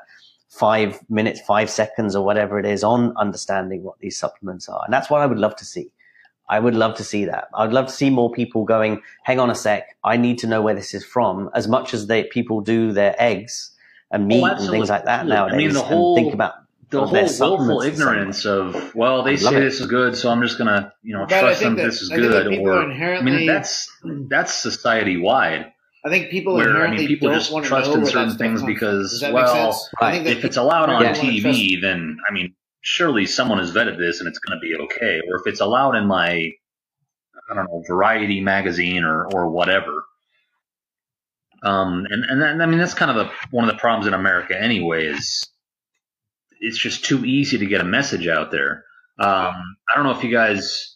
five minutes, five seconds, or whatever it is on understanding what these supplements are. And that's what I would love to see. I would love to see that. I'd love to see more people going, hang on a sec, I need to know where this is from, as much as they people do their eggs and oh, meat oh, and things like that nowadays. I mean, the whole, think about the whole willful ignorance of well, they say it. this is good, so I'm just gonna you know but trust them. That, this is good, or I mean that's that's society wide. I think people where, inherently I mean, people just trust in certain things because, well, if it's allowed on TV, then I mean, surely someone has vetted this and it's going to be okay. Or if it's allowed in my, I don't know, Variety magazine or or whatever. Um, and and then, I mean that's kind of the one of the problems in America anyway is it's just too easy to get a message out there. Um, I don't know if you guys,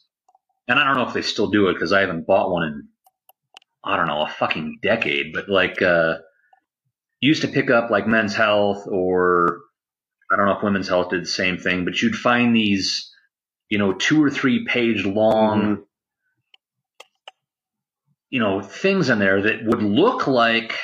and I don't know if they still do it because I haven't bought one in I don't know, a fucking decade, but like, uh, used to pick up like men's health or I don't know if women's health did the same thing, but you'd find these, you know, two or three page long, mm-hmm. you know, things in there that would look like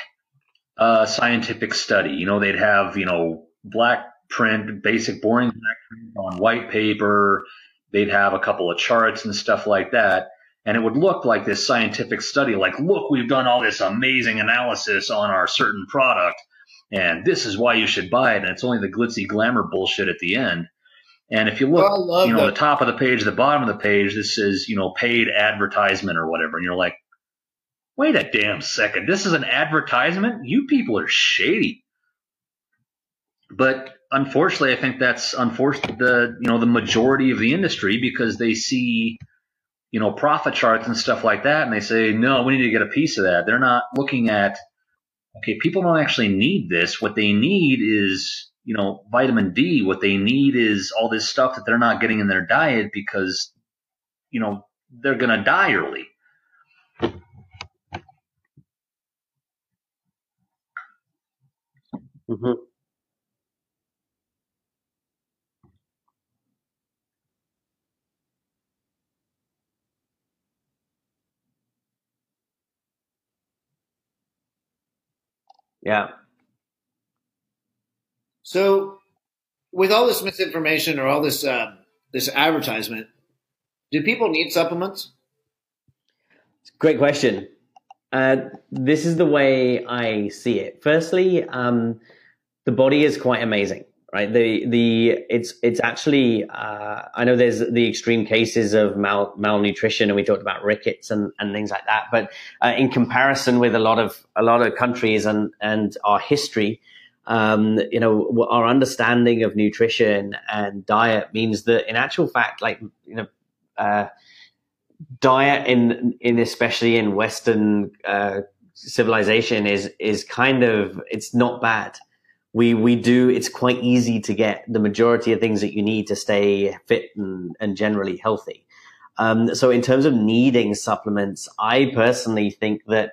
a scientific study. You know, they'd have, you know, black print, basic boring black print on white paper. They'd have a couple of charts and stuff like that and it would look like this scientific study like look we've done all this amazing analysis on our certain product and this is why you should buy it and it's only the glitzy glamour bullshit at the end. And if you look well, you know that. the top of the page the bottom of the page this says you know paid advertisement or whatever and you're like wait a damn second this is an advertisement? You people are shady. But unfortunately i think that's unfortunate the you know the majority of the industry because they see you know, profit charts and stuff like that, and they say, no, we need to get a piece of that. They're not looking at, okay, people don't actually need this. What they need is, you know, vitamin D. What they need is all this stuff that they're not getting in their diet because, you know, they're going to die early. Mm-hmm. Yeah. So, with all this misinformation or all this uh, this advertisement, do people need supplements? Great question. Uh, this is the way I see it. Firstly, um, the body is quite amazing right? The the it's it's actually uh, I know there's the extreme cases of mal, malnutrition, and we talked about rickets and, and things like that. But uh, in comparison with a lot of a lot of countries and and our history, um, you know, our understanding of nutrition and diet means that in actual fact, like you know. Uh, diet in in especially in Western uh, civilization is is kind of it's not bad we we do it's quite easy to get the majority of things that you need to stay fit and, and generally healthy um, so in terms of needing supplements i personally think that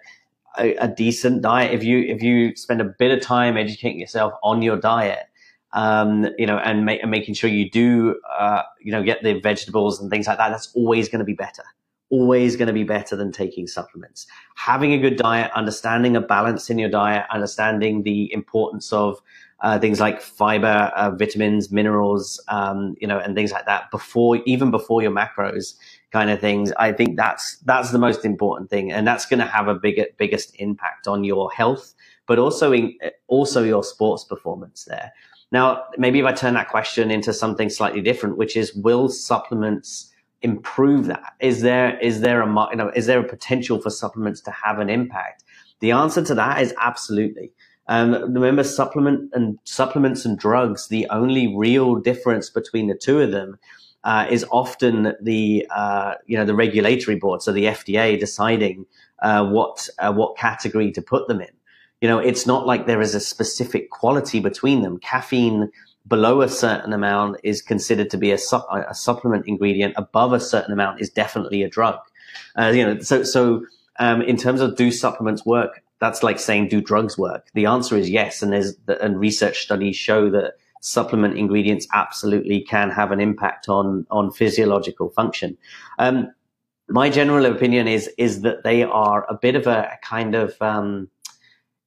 a, a, decent diet, if you if you spend a bit of time educating yourself on your diet, um, you know, and, and, making sure you do, uh, you know, get the vegetables and things like that, that's always going to be better. Always going to be better than taking supplements. Having a good diet, understanding a balance in your diet, understanding the importance of uh, things like fiber, uh, vitamins, minerals, um, you know, and things like that before, even before your macros kind of things. I think that's, that's the most important thing. And that's going to have a bigger, biggest impact on your health, but also in, also your sports performance there. Now, maybe if I turn that question into something slightly different, which is, will supplements improve that? Is there, is there a, you know, is there a potential for supplements to have an impact? The answer to that is absolutely. Um, remember, supplement and supplements and drugs. The only real difference between the two of them uh, is often the uh, you know the regulatory board, so the FDA deciding uh, what uh, what category to put them in. You know, it's not like there is a specific quality between them. Caffeine below a certain amount is considered to be a, su- a supplement ingredient. Above a certain amount is definitely a drug. Uh, you know, so so um, in terms of do supplements work? that's like saying, do drugs work? The answer is yes. And there's, and research studies show that supplement ingredients absolutely can have an impact on, on physiological function. Um, my general opinion is, is that they are a bit of a, a kind of, um,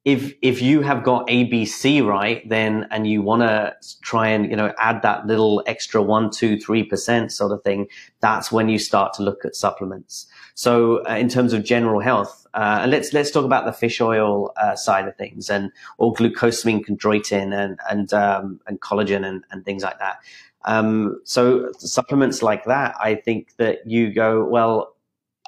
if if you have got ABC right, then and you want to try and you know add that little extra one, two, three percent sort of thing, that's when you start to look at supplements. So uh, in terms of general health, uh, and let's let's talk about the fish oil uh, side of things, and or glucosamine chondroitin and and um, and collagen and, and things like that. Um, so supplements like that, I think that you go well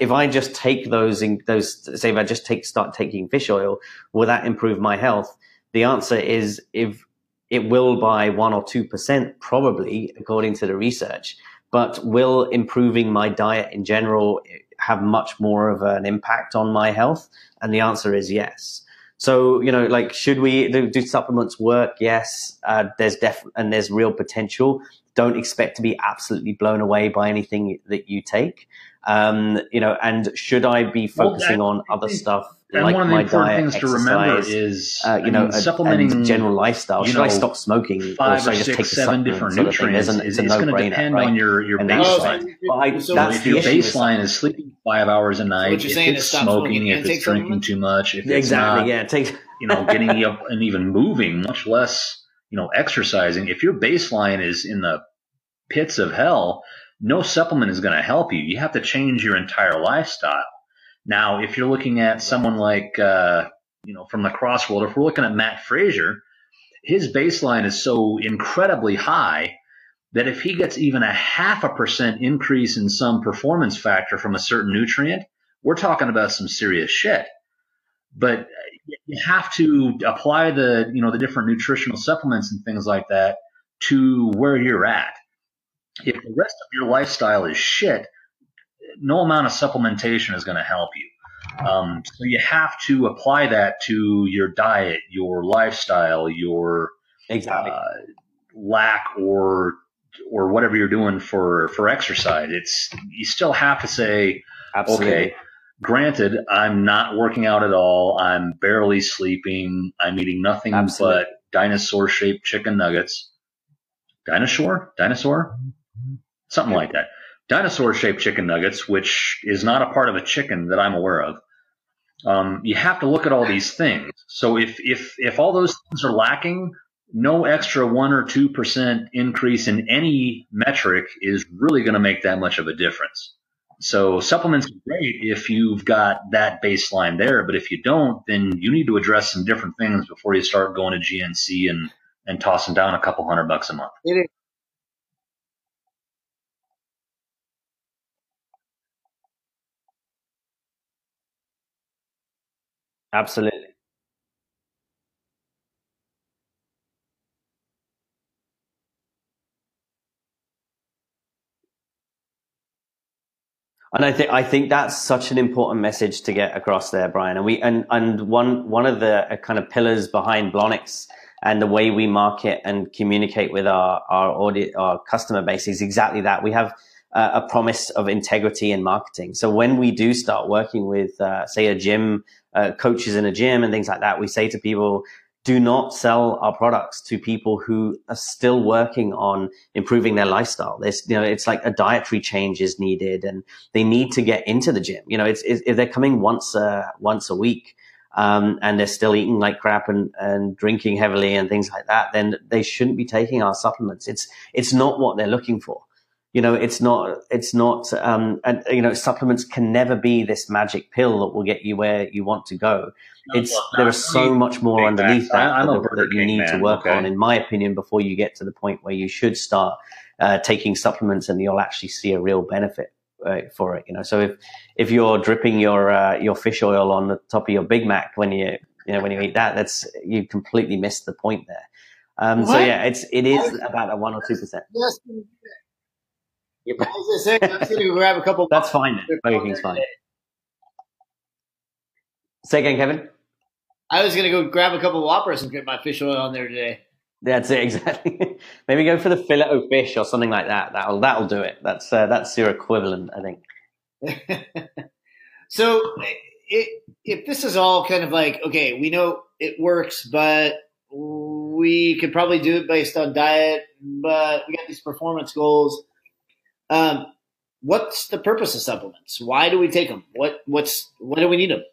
if I just take those in those, say if I just take, start taking fish oil, will that improve my health? The answer is if it will by one or 2%, probably according to the research, but will improving my diet in general have much more of an impact on my health? And the answer is yes. So, you know, like, should we do, do supplements work? Yes. Uh, there's def and there's real potential. Don't expect to be absolutely blown away by anything that you take. Um, you know, and should I be focusing well, on other stuff and like one of the my important diet, things exercise, to remember is, uh, you I know, mean, supplementing general lifestyle. Should know, I stop smoking five or, or six, seven different nutrients? An, it's, it's going to depend right? on your your and baseline. Well, I, so if your baseline is sleeping five hours a night, so if it's smoking, if it's drinking too much, if it's exactly, not, yeah, it takes you know, getting up and even moving, much less you know exercising. If your baseline is in the pits of hell, no supplement is going to help you. You have to change your entire lifestyle. Now, if you're looking at someone like, uh, you know, from the cross world, if we're looking at Mat Fraser, his baseline is so incredibly high that if he gets even a half a percent increase in some performance factor from a certain nutrient, we're talking about some serious shit. But you have to apply the, you know, the different nutritional supplements and things like that to where you're at if the rest of your lifestyle is shit, no amount of supplementation is going to help you. Um, so you have to apply that to your diet, your lifestyle, your exactly. uh, lack or or whatever you're doing for for exercise. It's you still have to say, Absolutely. okay. Granted, I'm not working out at all. I'm barely sleeping. I'm eating nothing Absolutely. but dinosaur shaped chicken nuggets. Dinosaur? Dinosaur? Something like that. Dinosaur shaped chicken nuggets, which is not a part of a chicken that I'm aware of. Um, you have to look at all these things. So if, if, if all those things are lacking, no extra one or two percent increase in any metric is really going to make that much of a difference. So supplements are great if you've got that baseline there, but if you don't, then you need to address some different things before you start going to GNC and, and tossing down a couple hundred bucks a month. It Absolutely. And I think I think that's such an important message to get across there, Brian. And we and and one one of the uh, kind of pillars behind Blonyx and the way we market and communicate with our our audit our customer base is exactly that. We have uh, a promise of integrity in marketing. So when we do start working with, uh, say, a gym uh, coaches in a gym and things like that, we say to people, do not sell our products to people who are still working on improving their lifestyle. You know, it's like a dietary change is needed and they need to get into the gym. You know, it's, it's if they're coming once, uh, once a week, um, and they're still eating like crap and, and drinking heavily and things like that, then they shouldn't be taking our supplements. It's, it's not what they're looking for you know, it's not, it's not, um, and you know, supplements can never be this magic pill that will get you where you want to go. No, it's, well, there is so much more underneath that, that, that you need man, to work okay. on, in my opinion, before you get to the point where you should start, uh, taking supplements and you'll actually see a real benefit. Uh, for it, you know, so if if you're dripping your uh, your fish oil on the top of your Big Mac when you you know when you eat that, that's you completely missed the point there. Um, so yeah, it's it is about a one or two percent. Was gonna say, I'm gonna go grab a couple. That's fine. Burger King's fine. Say again, Kevin. I was gonna go grab a couple of Whoppers and get my fish oil on there today. That's it exactly. Maybe go for the fillet of fish or something like that. That'll that'll do it. That's uh, that's your equivalent, I think. so, it, if this is all kind of like okay, we know it works, but we could probably do it based on diet, but we got these performance goals um, what's the purpose of supplements? Why do we take them? What what's why do we need them?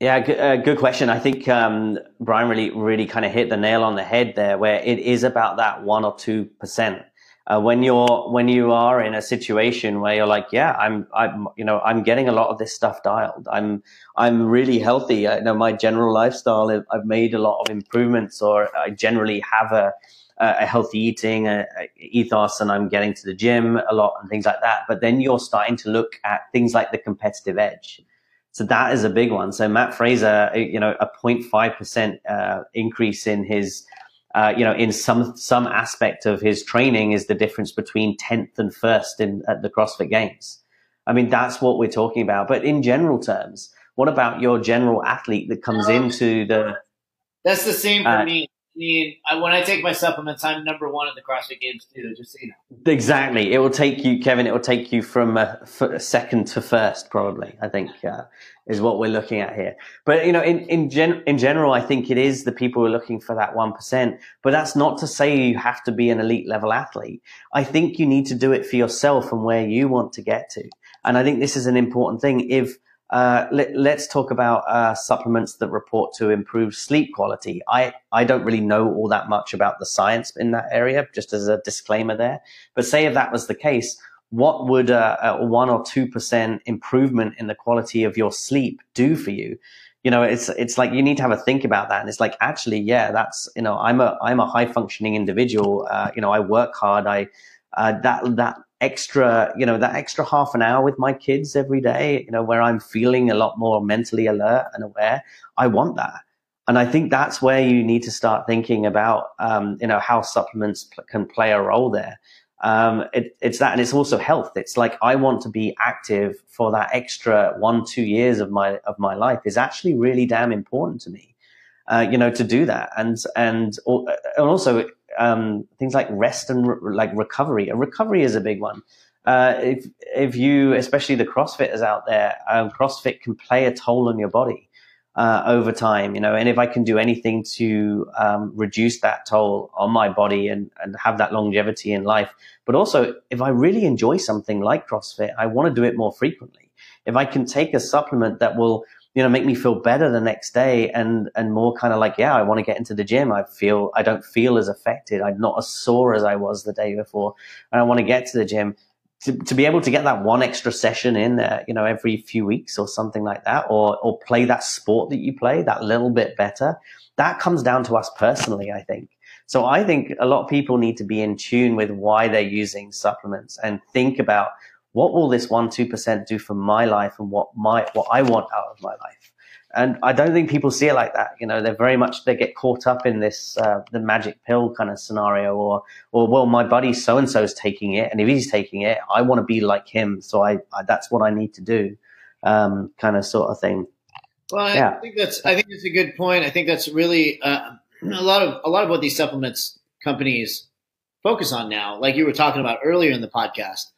Yeah, good, uh, good question. I think um, Brian really really kind of hit the nail on the head there, where it is about that one or two percent. Uh, when you're when you are in a situation where you're like, yeah, I'm I'm you know I'm getting a lot of this stuff dialed. I'm I'm really healthy. I know my general lifestyle. I've made a lot of improvements, or I generally have a a healthy eating a, a ethos and I'm getting to the gym a lot and things like that. But then you're starting to look at things like the competitive edge. So that is a big one. So Mat Fraser, you know, a 0.5% uh, increase in his, uh, you know, in some some aspect of his training is the difference between 10th and first in at the CrossFit Games. I mean, that's what we're talking about. But in general terms, what about your general athlete that comes into the? That's the same for uh, me mean, I, when I take my supplements, I'm number one at the CrossFit Games too. Just so you know. Exactly. It will take you, Kevin. It will take you from a, a second to first, probably. I think uh, is what we're looking at here. But you know, in in, gen, in general, I think it is the people who are looking for that one percent. But that's not to say you have to be an elite level athlete. I think you need to do it for yourself and where you want to get to. And I think this is an important thing. If uh, let, us talk about uh, supplements that report to improve sleep quality. I, I don't really know all that much about the science in that area, just as a disclaimer there. But say if that was the case, what would a, a one or two percent improvement in the quality of your sleep do for you? You know, it's it's like you need to have a think about that, and it's like actually, yeah, that's you know, I'm a I'm a high functioning individual. Uh, you know, I work hard. I uh, that that extra, you know, that extra half an hour with my kids every day, you know, where I'm feeling a lot more mentally alert and aware. I want that. And I think that's where you need to start thinking about, um, you know, how supplements pl- can play a role there. Um, it, it's that, and it's also health. It's like I want to be active for that extra one, two years of my of my life is actually really damn important to me. Uh, you know, to do that, and and and also um, things like rest and re- like recovery. A recovery is a big one. Uh, if if you, especially the CrossFitters out there, um, CrossFit can play a toll on your body uh, over time, you know. And if I can do anything to um, reduce that toll on my body and and have that longevity in life, but also if I really enjoy something like CrossFit, I want to do it more frequently. If I can take a supplement that will you know, make me feel better the next day and, and more kind of like, yeah, I want to get into the gym. I feel, I don't feel as affected. I'm not as sore as I was the day before. And I want to get to the gym to, to be able to get that one extra session in there, you know, every few weeks or something like that, or, or play that sport that you play that little bit better. That comes down to us personally, I think. So I think a lot of people need to be in tune with why they're using supplements and think about what will this one two percent do for my life and what my what I want out of my life? And I don't think people see it like that. You know, they're very much they get caught up in this uh, the magic pill kind of scenario, or or well, my buddy so and so is taking it, and if he's taking it, I want to be like him, so I, I that's what I need to do, um, kind of sort of thing. Well, I yeah. think that's I think that's a good point. I think that's really uh, a lot of a lot of what these supplements companies focus on now, like you were talking about earlier in the podcast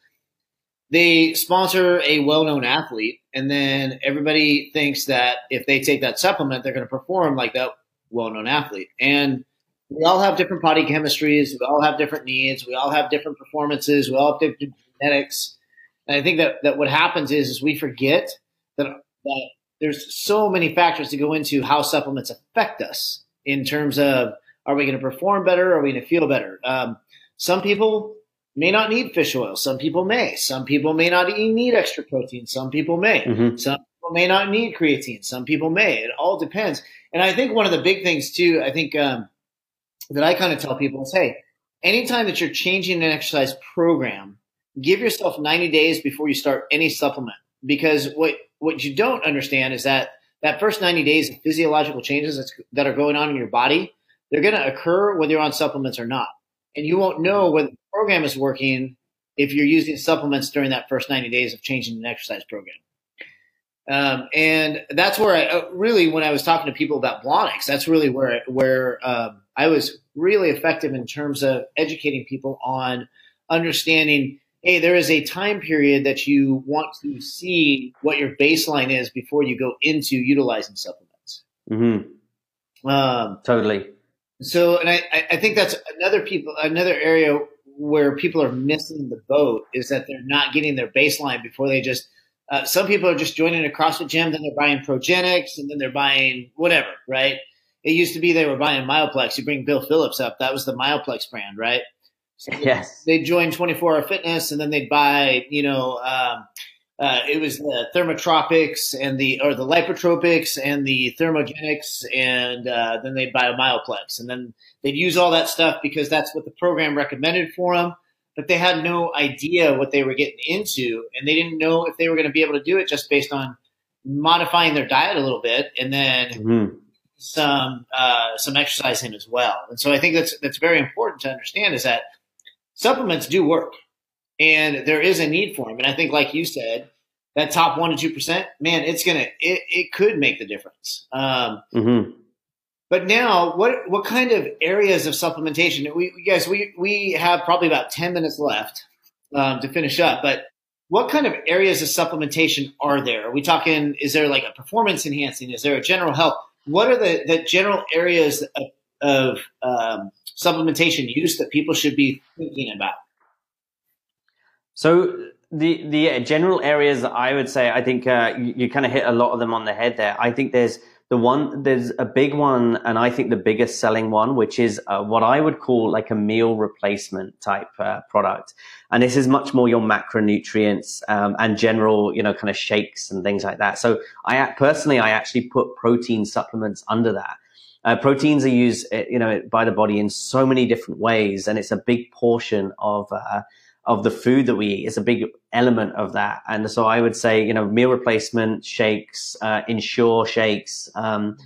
they sponsor a well-known athlete, and then everybody thinks that if they take that supplement, they're going to perform like that well-known athlete. And we all have different body chemistries. We all have different needs. We all have different performances. We all have different genetics. And I think that, that what happens is, is we forget that, that there's so many factors to go into how supplements affect us in terms of are we going to perform better? Are we going to feel better? Um, some people may not need fish oil. Some people may. Some people may not need extra protein. Some people may. Mm-hmm. Some people may not need creatine. Some people may. It all depends. And I think one of the big things too, I think um, that I kind of tell people is, hey, anytime that you're changing an exercise program, give yourself 90 days before you start any supplement. Because what what you don't understand is that that first 90 days of physiological changes that are going on in your body, they're going to occur whether you're on supplements or not. And you won't know whether the program is working if you're using supplements during that first 90 days of changing an exercise program. Um, and that's where I uh, really, when I was talking to people about Blonyx, that's really where where um, I was really effective in terms of educating people on understanding. Hey, there is a time period that you want to see what your baseline is before you go into utilizing supplements. Mm-hmm. Um, totally. So, and I, I think that's another people another area where people are missing the boat is that they're not getting their baseline before they just uh, some people are just joining a CrossFit gym, then they're buying Progenex, and then they're buying whatever, right? It used to be they were buying Myoplex. You bring Bill Phillips up, that was the Myoplex brand, right? So yes. They'd join 24 Hour Fitness, and then they'd buy, you know, um, uh, it was the thermotropics and the or the lipotropics and the thermogenics and uh, then they'd buy a myoplex and then they'd use all that stuff because that's what the program recommended for them but they had no idea what they were getting into, and they didn't know if they were going to be able to do it just based on modifying their diet a little bit, and then mm-hmm. some uh, some exercise in as well. And so I think that's that's very important to understand is that supplements do work, and there is a need for them. And I think, like you said, that top one to two percent, man, it's gonna it, it could make the difference. Um, mm-hmm. But now, what what kind of areas of supplementation? We guys, we we have probably about ten minutes left um, to finish up. But what kind of areas of supplementation are there? Are we talking? Is there like a performance enhancing? Is there a general health? What are the the general areas of, of um, supplementation use that people should be thinking about? So the the general areas I would say, I think uh, you, you kind of hit a lot of them on the head there. I think there's the one there's a big one and i think the biggest selling one which is uh, what i would call like a meal replacement type uh, product. And this is much more your macronutrients um, and general you know kind of shakes and things like that. So i personally i actually put protein supplements under that. Uh, proteins are used uh, you know by the body in so many different ways and it's a big portion of uh, of the food that we eat is a big element of that. And so I would say, you know, meal replacement shakes, uh, Ensure shakes, um,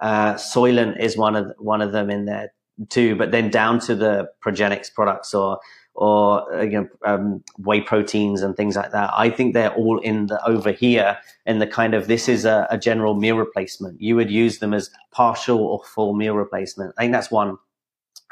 uh, Soylent is one of one of them in there too. But then down to the Progenex products or or uh, you know um, whey proteins and things like that. I think they're all in the over here in the kind of this is a, a general meal replacement. You would use them as partial or full meal replacement. I think that's one.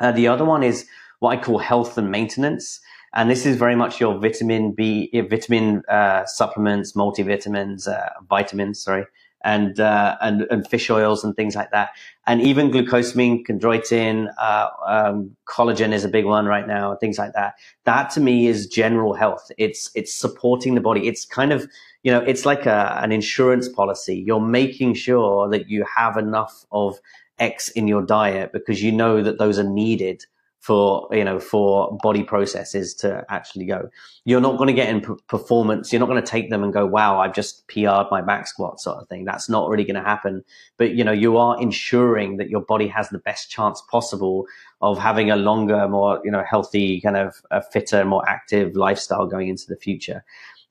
Uh, the other one is what I call health and maintenance. And this is very much your vitamin B, vitamin uh, supplements, multivitamins, uh, vitamins, sorry, and, uh, and and fish oils and things like that. And even glucosamine, chondroitin, uh, um, collagen is a big one right now. Things like that. That to me is general health. It's it's supporting the body. It's kind of you know it's like a, an insurance policy. You're making sure that you have enough of X in your diet because you know that those are needed for you know for body processes to actually go. You're not going to get in p- performance you're not going to take them and go wow i've just pr'd my back squat sort of thing. That's not really going to happen. But you know you are ensuring that your body has the best chance possible of having a longer more you know healthy kind of a fitter more active lifestyle going into the future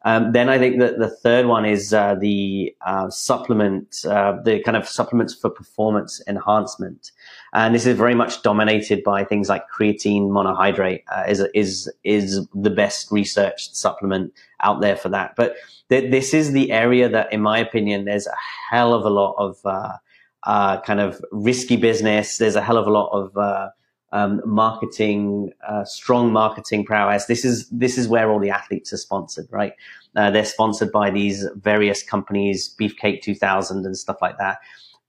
um, then I think that the third one is uh, the uh, supplement, uh, the kind of supplements for performance enhancement. And this is very much dominated by things like creatine monohydrate uh, is, is, is the best researched supplement out there for that. But th- this is the area that, in my opinion, there's a hell of a lot of uh, uh, kind of risky business. There's a hell of a lot of um, marketing, uh, strong marketing prowess. This is this is where all the athletes are sponsored, right? Uh, they're sponsored by these various companies, Beefcake 2000 and stuff like that.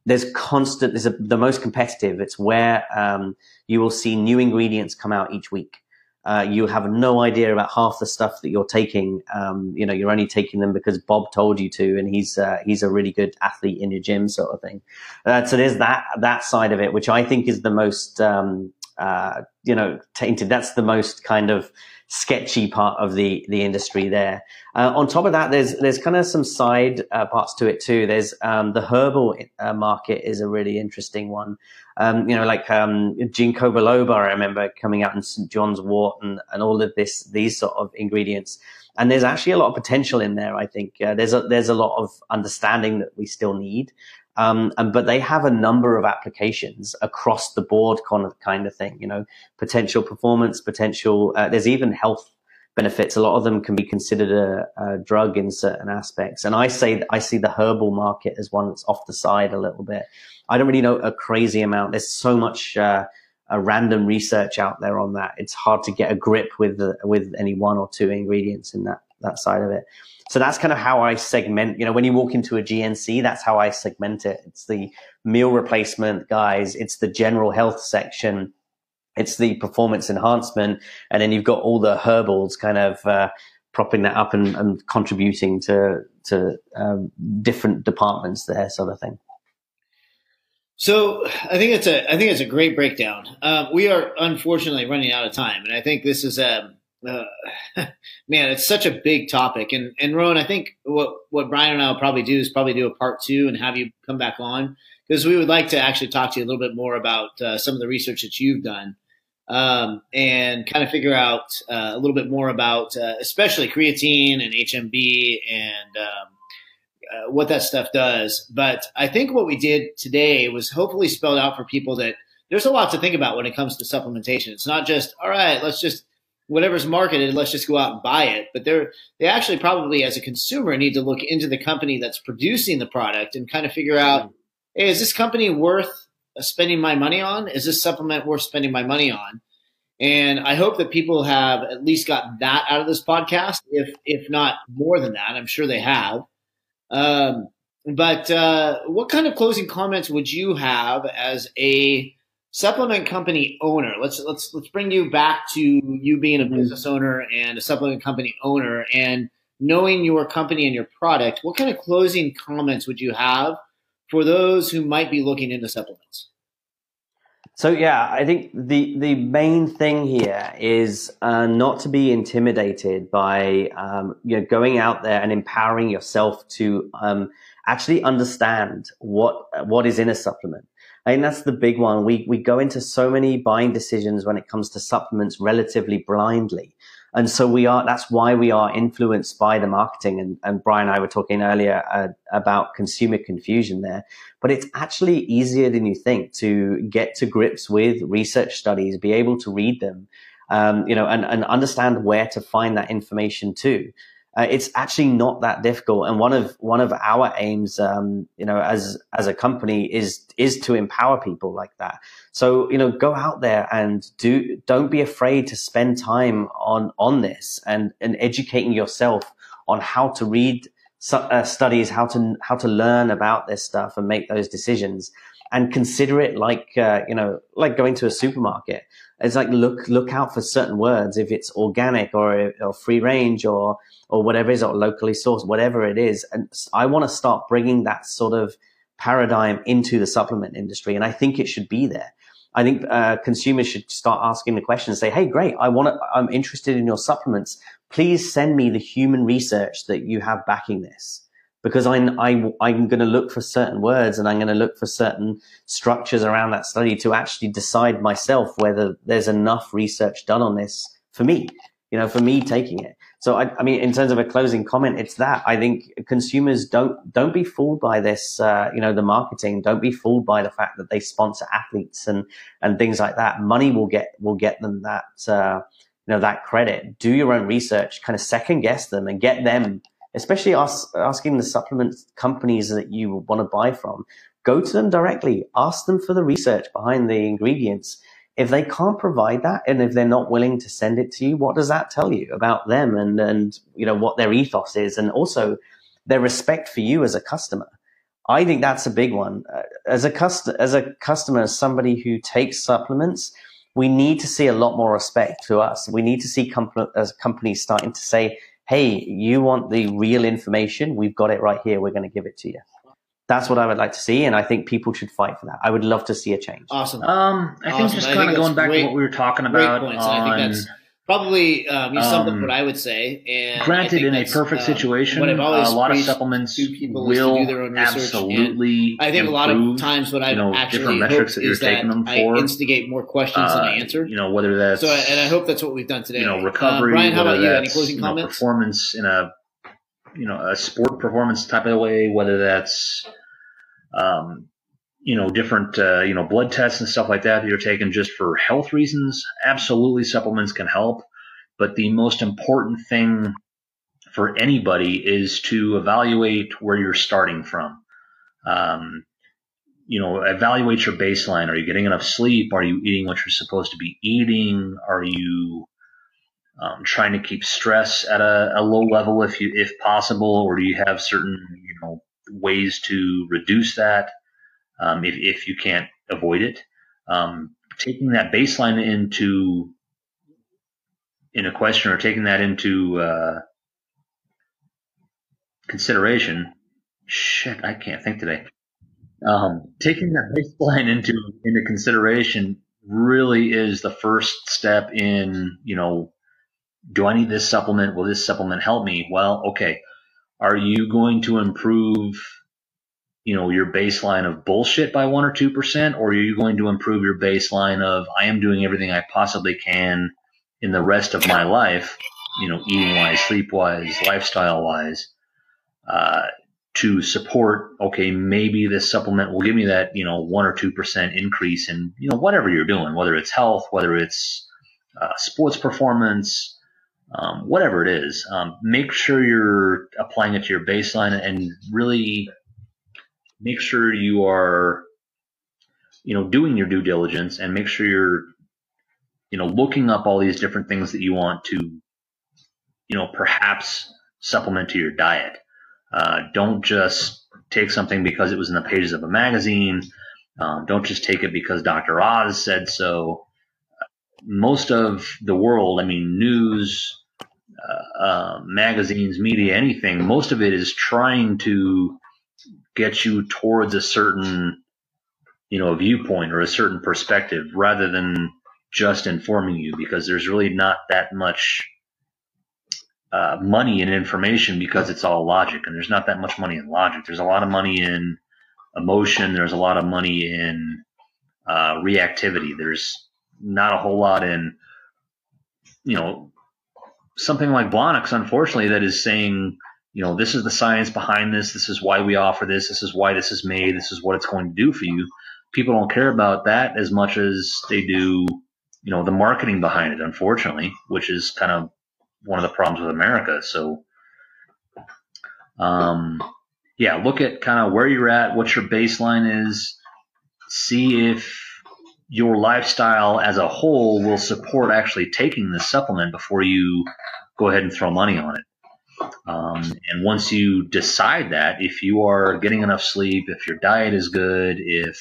There's constant. There's a, the most competitive. It's where um, you will see new ingredients come out each week. Uh, you have no idea about half the stuff that you're taking. Um, you know, you're only taking them because Bob told you to, and he's uh, he's a really good athlete in your gym, sort of thing. Uh, so there's that that side of it, which I think is the most um, uh, you know, tainted. That's the most kind of sketchy part of the the industry there. Uh, on top of that, there's there's kind of some side uh, parts to it too. There's um, the herbal uh, market is a really interesting one. Um, you know, like um, ginkgo biloba. I remember coming out in St John's Wort and, and all of this these sort of ingredients. And there's actually a lot of potential in there. I think uh, there's a there's a lot of understanding that we still need. Um, and, but they have a number of applications across the board kind of, kind of thing, you know, potential performance, potential, uh, there's even health benefits. A lot of them can be considered a, a, drug in certain aspects. And I say I see the herbal market as one that's off the side a little bit. I don't really know a crazy amount. There's so much, uh, a random research out there on that. It's hard to get a grip with, with any one or two ingredients in that, that side of it. So that's kind of how I segment, you know, when you walk into a GNC, that's how I segment it. It's the meal replacement guys. It's the general health section. It's the performance enhancement. And then you've got all the herbals kind of, uh, propping that up and, and contributing to, to, um, different departments there sort of thing. So I think it's a I think it's a great breakdown. Um, we are unfortunately running out of time, and I think this is a um, uh, man, it's such a big topic. And and Rowan, I think what what Brian and I will probably do is probably do a part two and have you come back on because we would like to actually talk to you a little bit more about uh, some of the research that you've done um, and kind of figure out uh, a little bit more about uh, especially creatine and HMB and um, uh, what that stuff does. But I think what we did today was hopefully spelled out for people that there's a lot to think about when it comes to supplementation. It's not just all right, let's just whatever's marketed, let's just go out and buy it. But they're they actually probably as a consumer need to look into the company that's producing the product and kind of figure out, hey, is this company worth spending my money on? Is this supplement worth spending my money on? And I hope that people have at least got that out of this podcast, if if not more than that. I'm sure they have. Um, but uh, what kind of closing comments would you have as a supplement company owner. Let's let's let's bring you back to you being a mm-hmm. business owner and a supplement company owner and knowing your company and your product. What kind of closing comments would you have for those who might be looking into supplements? So yeah, I think the the main thing here is uh, not to be intimidated by um, you know going out there and empowering yourself to um, actually understand what what is in a supplement. I think that's the big one. We we go into so many buying decisions when it comes to supplements relatively blindly. And so we are, that's why we are influenced by the marketing. And, and Brian and I were talking earlier uh, about consumer confusion there, but it's actually easier than you think to get to grips with research studies, be able to read them, um, you know, and, and understand where to find that information too uh, it's actually not that difficult. And one of one of our aims, um, you know, as as a company is is to empower people like that. So you know, go out there and do. Don't be afraid to spend time on on this and and educating yourself on how to read uh, studies, how to how to learn about this stuff and make those decisions. And consider it like uh, you know, like going to a supermarket it's like look look out for certain words if it's organic or, or free range or or whatever it is or locally sourced whatever it is. And i want to start bringing that sort of paradigm into the supplement industry and i think it should be there. I think uh, consumers should start asking the question say hey great i want to i'm interested in your supplements. Please send me the human research that you have backing this because I'm, I, i am going to look for certain words and I'm going to look for certain structures around that study to actually decide myself whether there's enough research done on this for me, you know, for me taking it. So I, I mean, in terms of a closing comment, it's that I think consumers don't don't be fooled by this. Uh, you know, the marketing. Don't be fooled by the fact that they sponsor athletes and and things like that. Money will get will get them that uh, you know that credit. Do your own research. Kind of second guess them and get them especially ask, asking the supplement companies that you want to buy from. Go to them directly. Ask them for the research behind the ingredients. If they can't provide that, and if they're not willing to send it to you, what does that tell you about them and and you know what their ethos is, and also their respect for you as a customer? I think that's a big one. As a cust- as a customer, as somebody who takes supplements, we need to see a lot more respect to us. We need to see as companies starting to say, "Hey, you want the real information? We've got it right here. We're going to give it to you." That's what I would like to see, and I think people should fight for that. I would love to see a change. Awesome. Um, I think just kind of going back great- to what we were talking Great about points. and I on think that's probably um, you summed up um, what I would say. And Granted, in a perfect uh, situation, what I've always a lot of supplements to people is to will do their own research. absolutely. I think a lot of times what I you know, actually hope that is that I instigate more questions than uh, I answer. You know, whether that's So, and I hope that's what we've done today. you know Um, recovery. Brian, how about you? Any closing you know, comments? performance in a you know a sport performance type of way, whether that's um, you know different uh, you know blood tests and stuff like that that you're taking just for health reasons. Absolutely, supplements can help, but the most important thing for anybody is to evaluate where you're starting from. Um, you know, evaluate your baseline. Are you getting enough sleep? Are you eating what you're supposed to be eating? Are you um, trying to keep stress at a, a low level if you if possible, or do you have certain you know ways to reduce that um, if if you can't avoid it? Um, taking that baseline into in a question or taking that into uh, consideration. Shit, I can't think today. Um, taking that baseline into into consideration really is the first step in you know do I need this supplement? Will this supplement help me? Well, okay. Are you going to improve, you know, your baseline of bullshit by one or two percent, or are you going to improve your baseline of I am doing everything I possibly can in the rest of my life, you know, eating wise, sleep wise, lifestyle wise, uh, to support, okay, maybe this supplement will give me that, you know, one or two percent increase in, you know, whatever you're doing, whether it's health, whether it's uh, sports performance, um, whatever it is, um, make sure you're applying it to your baseline and really make sure you are, you know, doing your due diligence and make sure you're, you know, looking up all these different things that you want to, you know, perhaps supplement to your diet. Uh, don't just take something because it was in the pages of a magazine. Um, don't just take it because Dr. Oz said so most of the world, I mean, news, uh, uh, magazines, media, anything, most of it is trying to get you towards a certain, you know, viewpoint or a certain perspective rather than just informing you because there's really not that much uh, money in information because it's all logic and there's not that much money in logic. There's a lot of money in emotion. There's a lot of money in uh, reactivity. There's not a whole lot in, you know, something like Blonyx, unfortunately, that is saying, you know, this is the science behind this. This is why we offer this. This is why this is made. This is what it's going to do for you. People don't care about that as much as they do, you know, the marketing behind it, unfortunately, which is kind of one of the problems with America. So, um, yeah, look at kind of where you're at, what your baseline is, see if your lifestyle as a whole will support actually taking this supplement before you go ahead and throw money on it. Um, and once you decide that, if you are getting enough sleep, if your diet is good, if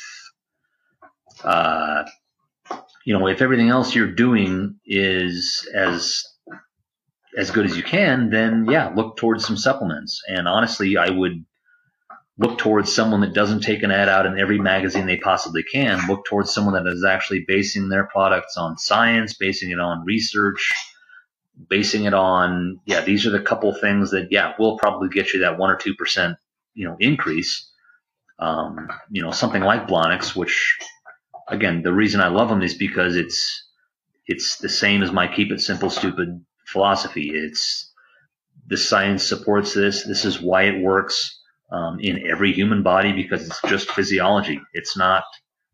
uh, you know, if everything else you're doing is as as good as you can, then yeah, look towards some supplements. And honestly, I would look towards someone that doesn't take an ad out in every magazine they possibly can. Look towards someone that is actually basing their products on science, basing it on research, basing it on, yeah, these are the couple things that, yeah, will probably get you that one or 2%, you know, increase. Um, you know, something like Blonyx, which again, the reason I love them is because it's, it's the same as my keep it simple, stupid philosophy. It's the science supports this. This is why it works um, in every human body because it's just physiology. It's not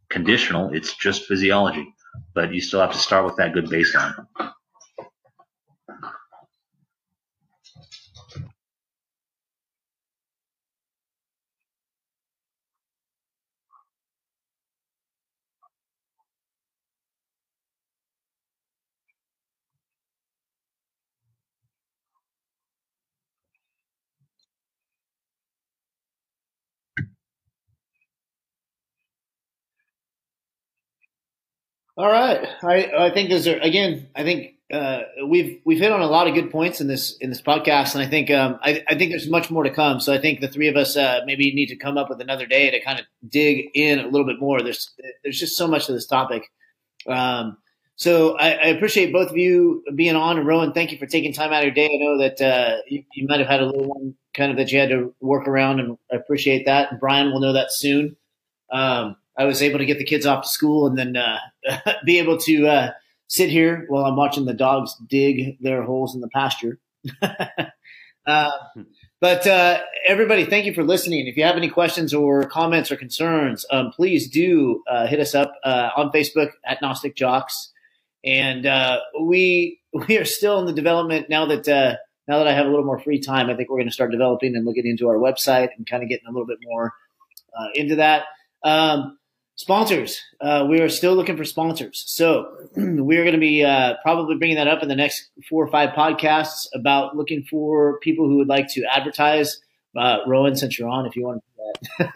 conditional. It's just physiology. But you still have to start with that good baseline. All right. I, I think those are again. I think uh, we've we've hit on a lot of good points in this in this podcast, and I think um, I, I think there's much more to come. So I think the three of us uh, maybe need to come up with another day to kind of dig in a little bit more. There's there's just so much to this topic. Um, so I, I, appreciate both of you being on, and Rowan, thank you for taking time out of your day. I know that uh, you, you, might have had a little one kind of that you had to work around, and I appreciate that. And Brian will know that soon. Um, I was able to get the kids off to school and then uh, be able to uh, sit here while I'm watching the dogs dig their holes in the pasture. uh, but uh, everybody, thank you for listening. If you have any questions or comments or concerns, um, please do uh, hit us up uh, on Facebook at Gnostic Jocks. And we we are still in the development now that now that I have a little more free time. I think we're going to start developing and looking into our website and kind of getting a little bit more into that. Um, Sponsors. Uh, we are still looking for sponsors. So we're going to be uh, probably bringing that up in the next four or five podcasts about looking for people who would like to advertise. Uh, Rowan, since you're on, if you want to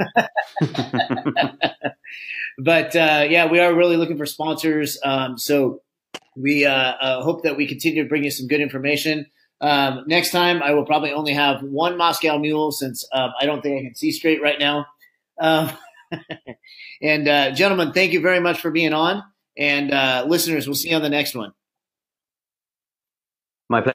do that. but uh, yeah, we are really looking for sponsors. Um, so we uh, uh, hope that we continue to bring you some good information. Um, next time, I will probably only have one Moscow mule since um, I don't think I can see straight right now. And uh, gentlemen, thank you very much for being on. And uh, listeners, we'll see you on the next one. My pleasure.